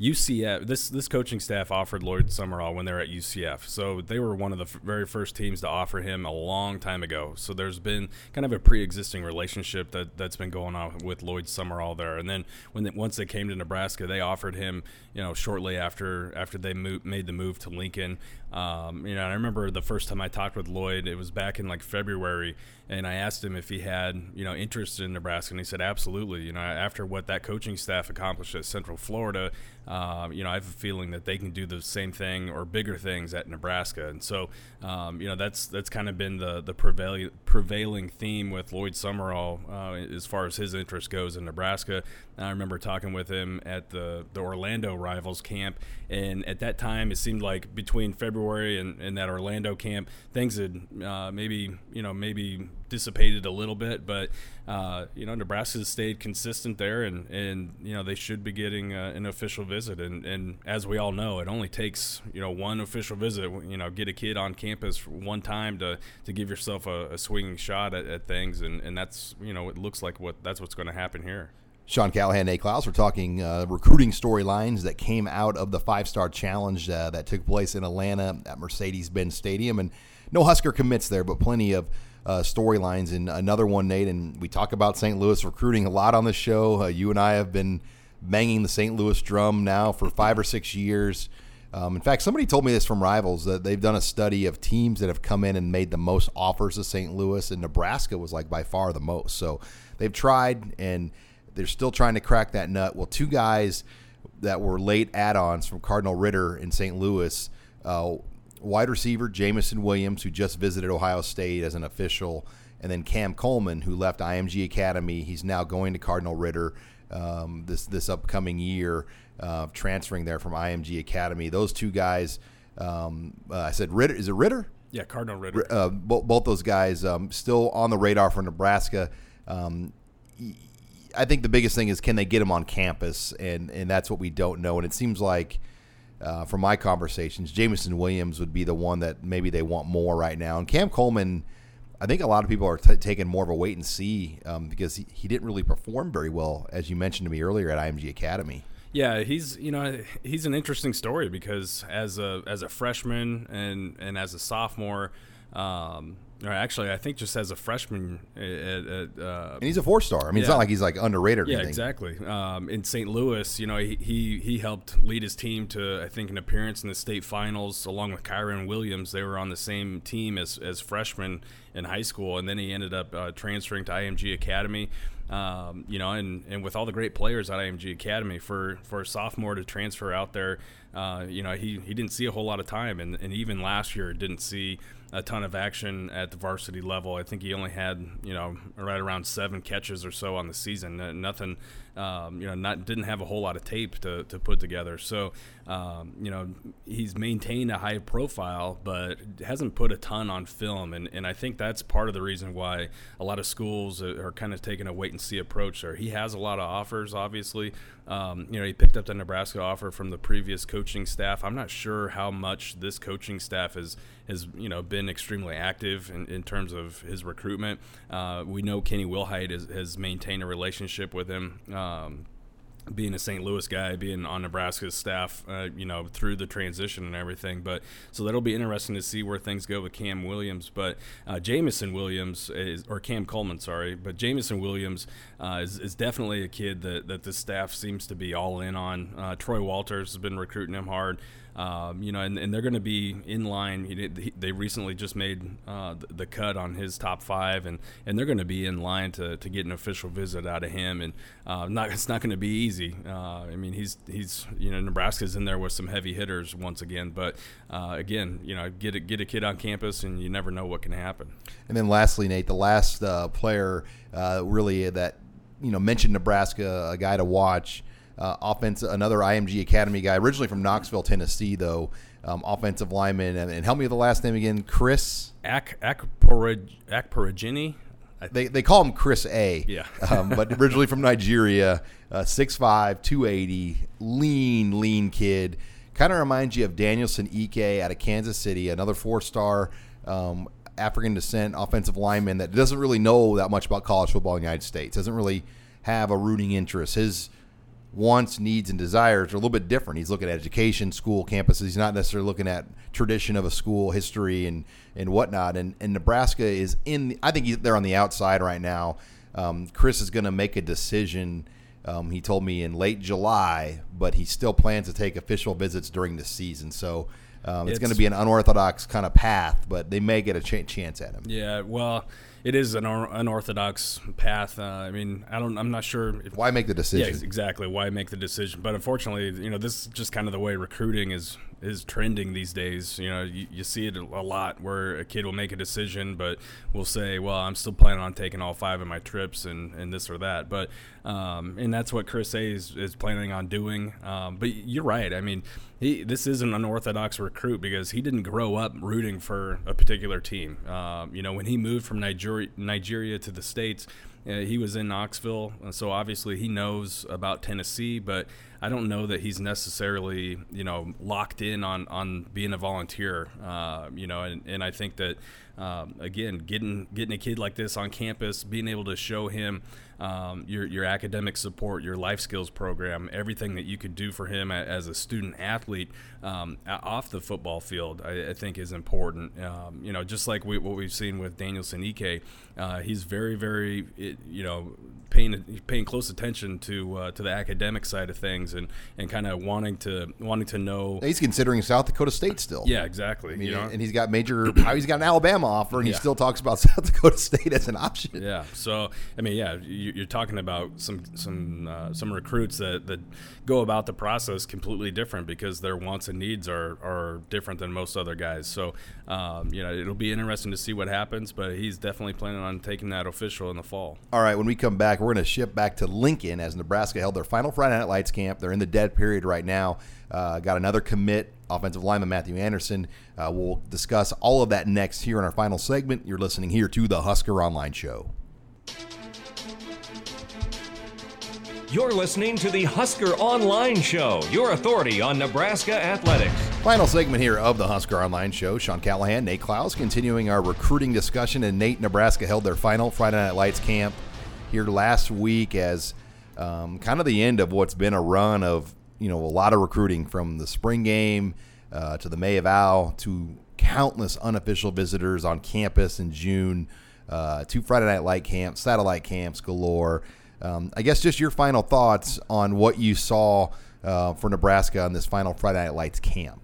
UCF, this this coaching staff offered Lloyd Summerall when they were at UCF, so they were one of the f- very first teams to offer him a long time ago. So there's been kind of a pre-existing relationship that that's been going on with Lloyd Summerall there. And then when they, once they came to Nebraska, they offered him, you know, shortly after after they moved, made the move to Lincoln. Um, you know, I remember the first time I talked with Lloyd, it was back in like February, and I asked him if he had, you know, interest in Nebraska, and he said absolutely. You know, after what that coaching staff accomplished at Central Florida, um, you know, I have a feeling that they can do the same thing or bigger things at Nebraska, and so, um, you know, that's that's kind of been the the prevailing prevailing theme with Lloyd Summerall uh, as far as his interest goes in Nebraska. I remember talking with him at the the Orlando Rivals camp, and at that time, it seemed like between February and, and that Orlando camp, things had uh, maybe you know maybe dissipated a little bit, but uh, you know Nebraska stayed consistent there, and and you know they should be getting uh, an official visit. And and as we all know, it only takes you know one official visit. You know, get a kid on campus one time to to give yourself a, a swinging shot at, at things, and and that's you know it looks like what that's what's going to happen here. Sean Callahan, Nate Clouse. We're talking uh, recruiting storylines that came out of the five star challenge uh, that took place in Atlanta at Mercedes Benz Stadium. And no Husker commits there, but plenty of uh, storylines. And another one, Nate, and we talk about St. Louis recruiting a lot on the show. Uh, you and I have been banging the St. Louis drum now for five or six years. Um, in fact, somebody told me this from Rivals that they've done a study of teams that have come in and made the most offers to St. Louis, and Nebraska was like by far the most. So they've tried and they're still trying to crack that nut. Well, two guys that were late add-ons from Cardinal Ritter in St. Louis, uh, wide receiver Jameson Williams, who just visited Ohio State as an official, and then Cam Coleman, who left IMG Academy. He's now going to Cardinal Ritter um, this this upcoming year, uh, transferring there from IMG Academy. Those two guys, um, uh, I said Ritter. Is it Ritter? Yeah, Cardinal Ritter. Uh, both, both those guys um, still on the radar for Nebraska. I think the biggest thing is can they get him on campus, and and that's what we don't know. And it seems like. Uh, from my conversations, Jameson Williams would be the one that maybe they want more right now. And Cam Coleman, I think a lot of people are t- taking more of a wait and see um, because he, he didn't really perform very well, as you mentioned to me earlier at IMG Academy. Yeah, he's you know he's an interesting story because as a as a freshman and and as a sophomore, um, or actually, I think just as a freshman, at, at, uh, and he's a four star. I mean, yeah. it's not like he's like underrated. yeah, anything. exactly. Um, in St. Louis, you know, he, he, he helped lead his team to I think an appearance in the state finals along with Kyren Williams. They were on the same team as as freshmen in high school, and then he ended up uh, transferring to IMG Academy. Um, you know, and, and with all the great players at IMG Academy, for for a sophomore to transfer out there, uh, you know, he, he didn't see a whole lot of time, and, and even last year didn't see a ton of action at the varsity level. I think he only had you know right around seven catches or so on the season. Uh, nothing um, you know, not didn't have a whole lot of tape to, to put together. So, um, you know, he's maintained a high profile, but hasn't put a ton on film. And, and I think that's part of the reason why a lot of schools are, kind of taking a wait and see approach there. He has a lot of offers, obviously. Um, you know, he picked up the Nebraska offer from the previous coaching staff. I'm not sure how much this coaching staff has has you know been extremely active in, in terms of his recruitment. Uh, we know Kenny Wilhite has, has maintained a relationship with him. Um, being a St. Louis guy, being on Nebraska's staff, uh, you know, through the transition and everything. But so that'll be interesting to see where things go with Cam Williams. But uh, Jameson Williams is, or Cam Coleman, sorry, but Jameson Williams uh, is, is, definitely a kid that, that the staff seems to be all in on. Uh, Troy Walters has been recruiting him hard. Um, you know, and, and they're going to be in line. He, they recently just made uh, the, the, cut on his top five, and, and they're going to be in line to, to get an official visit out of him. And uh, not it's not going to be easy. Uh, I mean, he's he's you know Nebraska's in there with some heavy hitters once again, but uh, again, you know, get a, get a kid on campus, and you never know what can happen. And then lastly, Nate, the last uh, player uh, really that you know mentioned Nebraska, a guy to watch uh, offense, another IMG Academy guy, originally from Knoxville, Tennessee, though. Um, offensive lineman, and, and, help me with the last name again, Chris Ak. They, they call him Chris A. Yeah. um, but originally from Nigeria, uh, 6'5", 280, lean, lean kid. Kind of reminds you of Danielson Ike out of Kansas City, another four-star um, African descent offensive lineman that doesn't really know that much about college football in the United States. Doesn't really have a rooting interest. His wants, needs, and desires are a little bit different. He's looking at education, school, campuses. He's not necessarily looking at tradition of a school, history, and and whatnot. And, and Nebraska is in. The, I think they're on the outside right now. Um, Chris is going to make a decision. Um, he told me in late July, but he still plans to take official visits during the season. So um, it's, it's going to be an unorthodox kind of path, but they may get a ch- chance at him. Yeah, well, it is an unorthodox path. Uh, I mean, I don't. I'm not sure. If, why make the decision? Yeah, exactly. Why make the decision? But unfortunately, you know, this is just kind of the way recruiting is is trending these days. You know, you, you see it a lot where a kid will make a decision, but will say, "Well, I'm still planning on taking all five of my trips and, and this or that." But um, and that's what Chris A is, is planning on doing. Um, but you're right. I mean, he this is an unorthodox recruit because he didn't grow up rooting for a particular team. Um, you know, when he moved from Nigeria Nigeria to the states. Uh, he was in Knoxville, so obviously he knows about Tennessee, but I don't know that he's necessarily, you know, locked in on, on being a volunteer. Uh, you know, and, and I think that um, again, getting getting a kid like this on campus, being able to show him um, your your academic support, your life skills program, everything that you could do for him as a student athlete um, off the football field, I, I think is important. Um, you know, just like we, what we've seen with Danielson Ike, uh, he's very, very, you know, paying paying close attention to uh, to the academic side of things and, and kind of wanting to wanting to know. He's considering South Dakota State still. Yeah, exactly. I mean, you know? and he's got major. he's got an Alabama offer, and yeah. he still talks about South Dakota State as an option. Yeah. So I mean, yeah, you, are talking about some some uh, some recruits that, that go about the process completely different because their wants and needs are are different than most other guys. So um, you know, it'll be interesting to see what happens, but he's definitely planning on taking that official in the fall. All right, when we come back, we're going to ship back to Lincoln as Nebraska held their final Friday Night Lights camp. They're in the dead period right now. Uh, got another commit, offensive lineman Matthew Anderson. Uh, we'll discuss all of that next here in our final segment. You're listening here to the Husker Online Show. You're listening to the Husker Online Show, your authority on Nebraska athletics. Final segment here of the Husker Online Show. Sean Callahan, Nate Clouse, continuing our recruiting discussion. And Nate, Nebraska held their final Friday Night Lights camp here last week as um, kind of the end of what's been a run of you know a lot of recruiting from the spring game uh, to the May Eval to countless unofficial visitors on campus in June, uh, Friday Night Light camps, satellite camps galore. Um, I guess just your final thoughts on what you saw uh, for Nebraska on this final Friday Night Lights camp.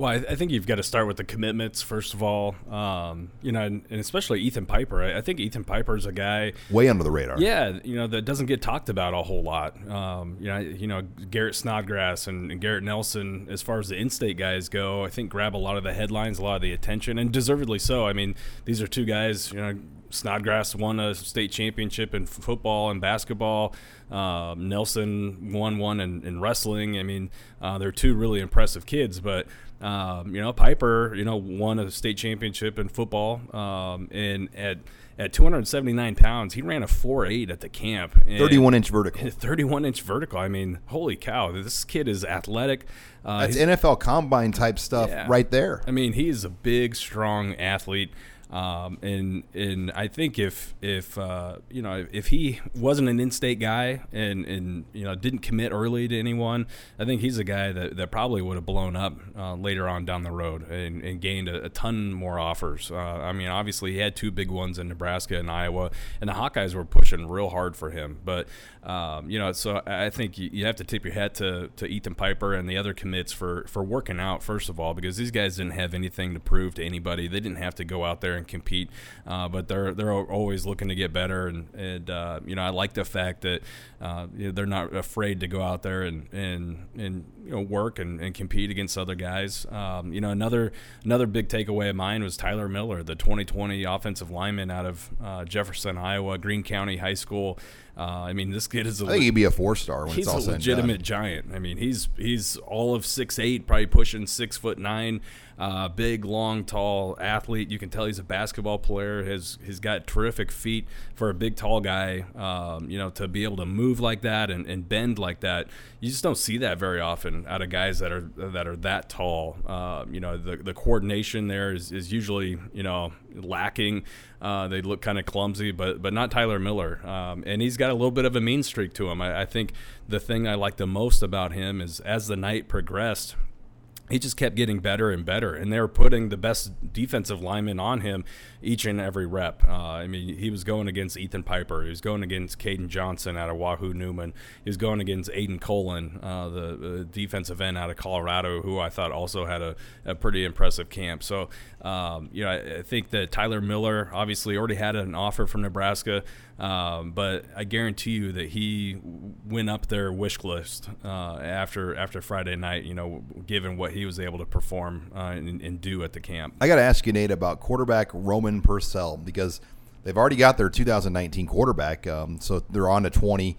Well, I, I think you've got to start with the commitments first of all. Um, you know, and, and, especially Ethan Piper. I, I, think Ethan Piper is a guy way under the radar. Yeah, you know that doesn't get talked about a whole lot. Um, you know, you know Garrett Snodgrass and, and, Garrett Nelson, as far as the in-state guys go, I think grab a lot of the headlines, a lot of the attention, and deservedly so. I mean, these are two guys. You know, Snodgrass won a state championship in football and basketball. Uh, Nelson won one in, in wrestling. I mean, uh, they're two really impressive kids, but um, you know, Piper, you know, won a state championship in football, um, and at at 279 pounds, he ran a 4.8 at the camp. 31 inch vertical. 31 inch vertical. I mean, holy cow! This kid is athletic. Uh, That's NFL combine type stuff yeah. right there. I mean, he's a big, strong athlete. Um, and and I think if if uh, you know if he wasn't an in-state guy and and you know didn't commit early to anyone, I think he's a guy that, that probably would have blown up uh, later on down the road and, and gained a, a, ton more offers. Uh, I mean, obviously he had two big ones in Nebraska and Iowa, and the Hawkeyes were pushing real hard for him. But um, you know, so I think you, you have to tip your hat to, to Ethan Piper and the other commits for for working out first of all because these guys didn't have anything to prove to anybody. They didn't have to go out there and compete, uh, but they're they're always looking to get better. And, and uh, you know, I like the fact that uh, you know, they're not afraid to go out there and and and you know work and, and compete against other guys. Um, you know, another another big takeaway of mine was Tyler Miller, the 2020 offensive lineman out of uh, Jefferson, Iowa, Greene County High School. Uh, I mean, this kid is. A, I think he'd be a four star when he's it's all a legitimate giant. I mean, he's he's all of six eight, probably pushing six foot nine. Uh, big, long, tall athlete. You can tell he's a basketball player. Has he's got terrific feet for a big, tall guy. Um, you know, to be able to move like that and, and bend like that, you just don't see that very often out of guys that are that are that tall. Uh, you know, the the coordination there is, is usually you know lacking. Uh, they look kind of clumsy, but but not Tyler Miller. Um, and he's got a little bit of a mean streak to him. I, I think the thing I like the most about him is as the night progressed, he just kept getting better and better, and they were putting the best defensive lineman on him each and every rep. Uh, I mean, he was going against Ethan Piper, he was going against Caden Johnson out of Wahoo Neumann, he was going against Aiden Colin, uh, the, the, defensive end out of Colorado, who I thought also had a, a pretty impressive camp. So, um, you know, I, I, think that Tyler Miller obviously already had an offer from Nebraska. Um, but I guarantee you that he went up their wish list uh, after after Friday night. You know, given what he was able to perform uh, and, and, do at the camp. I got to ask you, Nate, about quarterback Roman Purcell because they've already got their 2019 quarterback, um, so they're on to 20.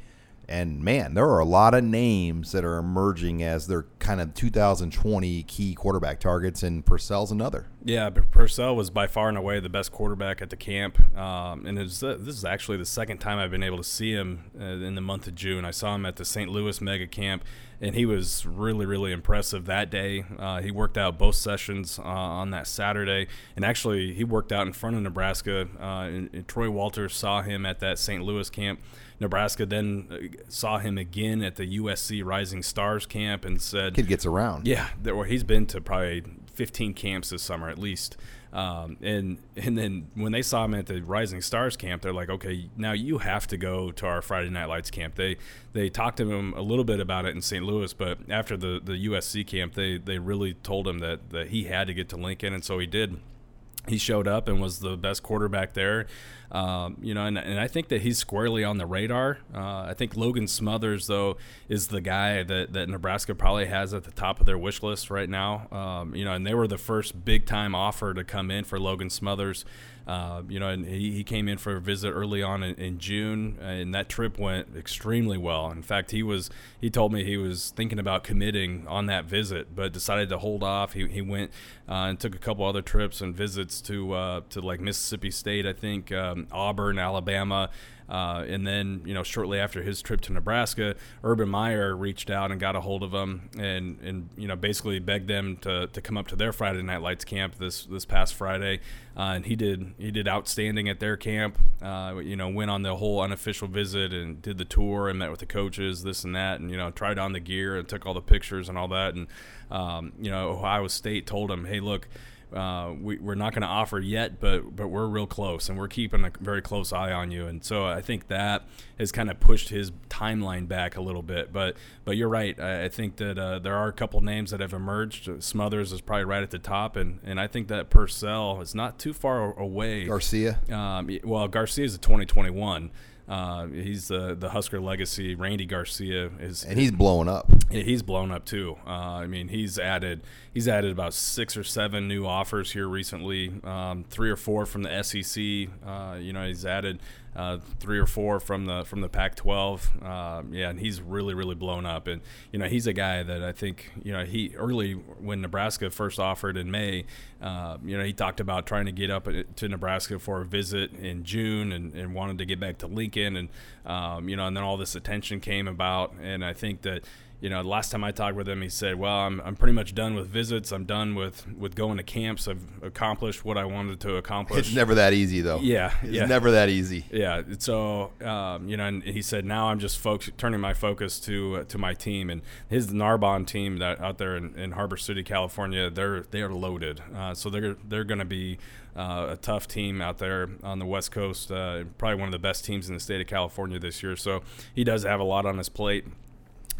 And man, there are a lot of names that are emerging as their kind of 2020 key quarterback targets, and Purcell's another. Yeah, Purcell was by far and away the best quarterback at the camp, um, and this is actually the second time I've been able to see him uh, in the month of June. I saw him at the St. Louis Mega Camp, and he was really, really impressive that day. Uh, he worked out both sessions uh, on that Saturday, and actually he worked out in front of Nebraska. Uh, and, and Troy Walters saw him at that St. Louis camp Nebraska then uh, saw him again at the USC Rising Stars camp and said, "Kid gets around." Yeah, there, he's been to probably 15 camps this summer at least. Um, and and then when they saw him at the Rising Stars camp, they're like, okay, now you have to go to our Friday Night Lights camp. They they talked to him a little bit about it in St. Louis, but after the the USC camp, they they really told him that that he had to get to Lincoln, and so he did he showed up and was the best quarterback there. Um, you know, and, and I think that he's squarely on the radar. Uh, I think Logan Smothers, though, is the guy that, that Nebraska probably has at the top of their wish list right now. Um, you know, and they were the first big time offer to come in for Logan Smothers. Uh, you know, and he, he came in for a visit early on in, in, June, and that trip went extremely well. In fact, he was he told me he was thinking about committing on that visit, but decided to hold off. He, he went uh, and took a couple other trips and visits to uh, to like Mississippi State, I think, um, Auburn, Alabama. Uh, and then, you know, shortly after his trip to Nebraska, Urban Meyer reached out and got a hold of him and, and you know, basically begged them to, to come up to their Friday Night Lights camp this this past Friday. Uh, and he did he did outstanding at their camp. Uh, you know, went on the whole unofficial visit and did the tour and met with the coaches, this and that, and you know, tried on the gear and took all the pictures and all that. And um, you know, Ohio State told him, "Hey, look." Uh, we, we're not going to offer yet, but but we're real close, and we're keeping a very close eye on you. And so I think that has kind of pushed his timeline back a little bit. But but you're right. I, I think that uh, there are a couple names that have emerged. Smothers is probably right at the top, and, and I think that Purcell is not too far away. Garcia. Um, well, Garcia is a 2021. Uh, he's the the Husker legacy. Randy Garcia is, and he's blowing up. He's blown up too. Uh, I mean, he's added he's added about six or seven new offers here recently. Um, three or four from the SEC. Uh, you know, he's added uh, three or four from the from the Pac-12. Uh, yeah, and he's really really blown up. And you know, he's a guy that I think you know he early when Nebraska first offered in May. Uh, you know, he talked about trying to get up to Nebraska for a visit in June and, and wanted to get back to Lincoln. And um, you know, and then all this attention came about. And I think that you know, last time I talked with him, he said, "Well, I'm, I'm pretty much done with visits. I'm done with, with going to camps. I've accomplished what I wanted to accomplish." It's never that easy, though. Yeah, it's yeah. never that easy. Yeah. So, um, you know, and he said, "Now I'm just folks turning my focus to uh, to my team and his Narbonne team that out there in, in Harbor City, California. They're they are loaded. Uh, so they're they're going to be." Uh, a tough team out there on the West Coast, uh, probably one of the best teams in the state of California this year. So he does have a lot on his plate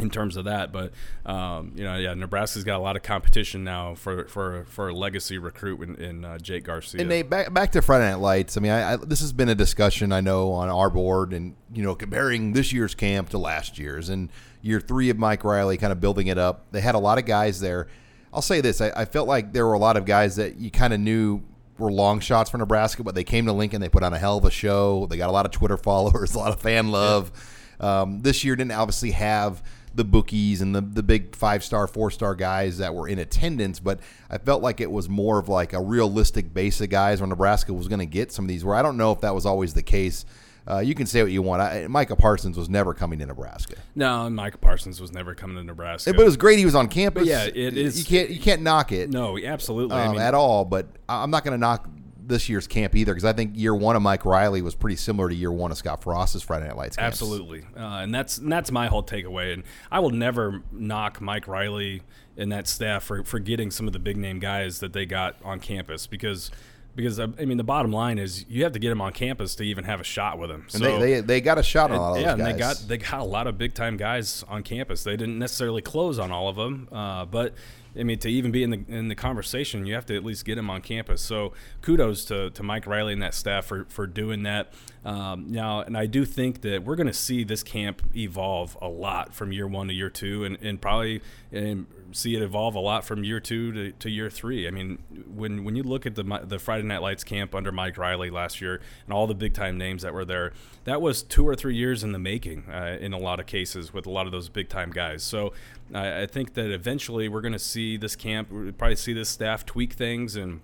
in terms of that. But um, you know, yeah, Nebraska's got a lot of competition now for for for a legacy recruit in, in uh, Jake Garcia. And Nate, back back to Friday Night Lights. I mean, I, I, this has been a discussion I know on our board, and you know, comparing this year's camp to last year's, and year three of Mike Riley, kind of building it up. They had a lot of guys there. I'll say this: I, I felt like there were a lot of guys that you kind of knew were long shots for Nebraska, but they came to Lincoln. They put on a hell of a show. They got a lot of Twitter followers, a lot of fan love. Um, this year didn't obviously have the bookies and the, the big five star, four star guys that were in attendance, but I felt like it was more of like a realistic base of guys where Nebraska was going to get some of these. Where I don't know if that was always the case. Uh, you can say what you want. I, Micah Parsons was never coming to Nebraska. No, Micah Parsons was never coming to Nebraska. But it was great he was on campus. But yeah, it is. You can't you can't knock it. No, absolutely. Um, I mean, at all. But I'm not going to knock this year's camp either because I think year one of Mike Riley was pretty similar to year one of Scott Frost's Friday Night Lights. Camps. Absolutely, uh, and that's and that's my whole takeaway. And I will never knock Mike Riley and that staff for for getting some of the big name guys that they got on campus because. Because I mean, the bottom line is you have to get them on campus to even have a shot with them. So they, they, they got a shot on all yeah, those guys. and they got they got a lot of big time guys on campus. They didn't necessarily close on all of them, uh, but I mean, to even be in the in the conversation, you have to at least get him on campus. So kudos to, to Mike Riley and that staff for, for doing that. Um, now, and I do think that we're going to see this camp evolve a lot from year one to year two, and, and probably and see it evolve a lot from year two to, to year three. I mean, when when you look at the the Friday Night Lights camp under Mike Riley last year and all the big time names that were there, that was two or three years in the making uh, in a lot of cases with a lot of those big time guys. So I, I think that eventually we're going to see this camp, probably see this staff tweak things and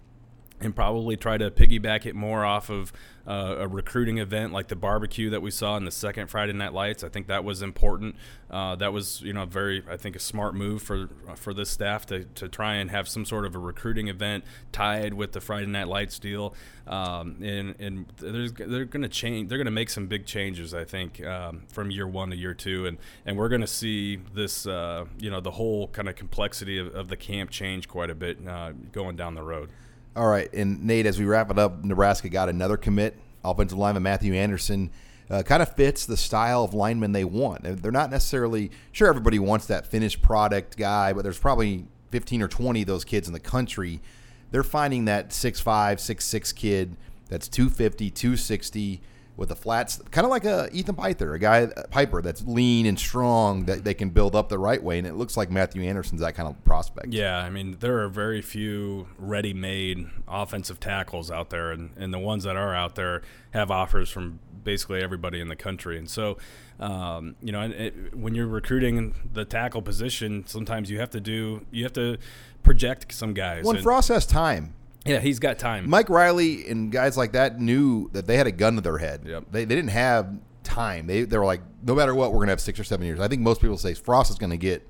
and probably try to piggyback it more off of uh, a recruiting event like the barbecue that we saw in the second Friday Night Lights. I think that was important. Uh, that was, you know, very, I think, a smart move for for this staff to, to try and have some sort of a recruiting event tied with the Friday Night Lights deal. Um, and and they're going to change. They're going to make some big changes, I think, um, from year one to year two, and and we're going to see this, uh, you know, the whole kind of complexity of, of, the camp change quite a bit uh, going down the road. All right, and Nate, as we wrap it up, Nebraska got another commit. Offensive lineman Matthew Anderson uh, kind of fits the style of lineman they want. They're not necessarily sure everybody wants that finished product guy, but there's probably 15 or 20 of those kids in the country. They're finding that 6'5", 6'6 kid that's 250, 260 with a flats, kind of like a Ethan Piper, a guy Piper that's lean and strong that they can build up the right way. And it looks like Matthew Anderson's that kind of prospect. Yeah, I mean there are very few ready-made offensive tackles out there, and, and the ones that are out there have offers from basically everybody in the country. And so, um, you know, it, when you're recruiting the tackle position, sometimes you have to do you have to project some guys. When Frost has time, yeah, he's got time. Mike Riley and guys like that knew that they had a gun to their head. Yep. They, they didn't have time. They, they were like, no matter what, we're going to have six or seven years. I think most people say Frost is going to get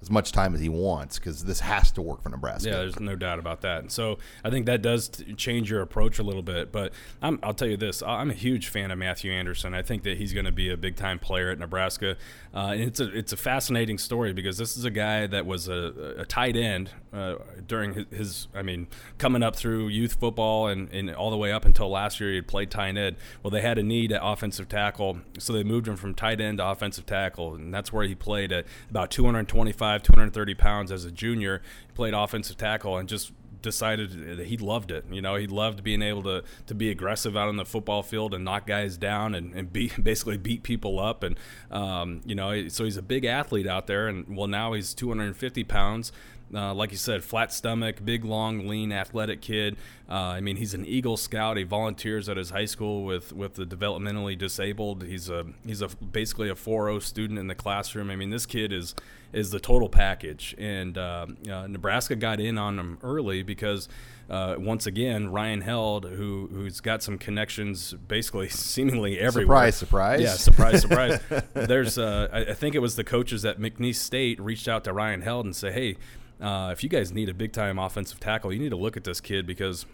as much time as he wants because this has to work for Nebraska. Yeah, there's no doubt about that. And so I think that does change your approach a little bit. But i will tell you this: I'm a huge fan of Matthew Anderson. I think that he's going to be a big time player at Nebraska. Uh, and it's a it's a fascinating story because this is a guy that was a, a tight end uh, during his, his, I mean, coming up through youth football and, and all the way up until last year he played tight end. Well, they had a need at offensive tackle, so they moved him from tight end to offensive tackle, and that's where he played at about 225, 230 pounds as a junior. Played offensive tackle and just decided that he loved it. You know, he loved being able to to be aggressive out on the football field and knock guys down and, and beat, basically beat people up. And um, you know, so he's a big athlete out there. And well, now he's 250 pounds. Uh, like you said, flat stomach, big, long, lean, athletic kid. Uh, I mean, he's an Eagle Scout. He volunteers at his high school with, with the developmentally disabled. He's a he's a basically a 4.0 student in the classroom. I mean, this kid is is the total package. And uh, uh, Nebraska got in on him early because. Uh, once again, Ryan Held, who who's got some connections, basically seemingly everywhere. Surprise, surprise. Yeah, surprise, surprise. There's, uh, I, I, think it was the coaches at McNeese State reached out to Ryan Held and say, "Hey, uh, if you guys need a big time offensive tackle, you need to look at this kid because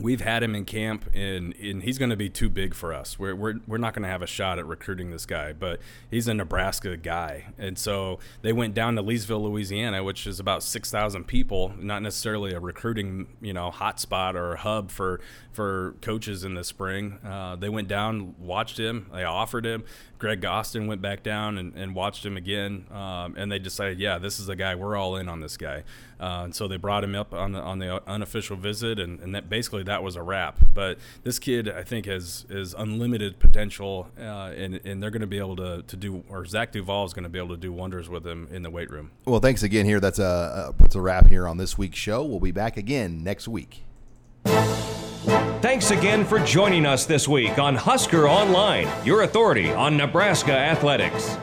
we've had him in camp and, and he's going to be too big for us. We're, we're, we're not going to have a shot at recruiting this guy, but he's a Nebraska guy. And so they went down to Leesville, Louisiana, which is about 6,000 people, not necessarily a recruiting, you know, hotspot or hub for, for coaches in the spring. Uh, they went down, watched him, they offered him. Greg Austin went back down and, and watched him again, um, and they decided, yeah, this is the guy. We're all in on this guy. Uh, and so they brought him up on the on the unofficial visit, and, and that basically that was a wrap. But this kid, I think, has is unlimited potential, uh, and and they're going to be able to to do, or Zach Duval is going to be able to do wonders with him in the weight room. Well, thanks again. Here, that's a puts a wrap here on this week's show. We'll be back again next week. Thanks again for joining us this week on Husker Online, your authority on Nebraska athletics.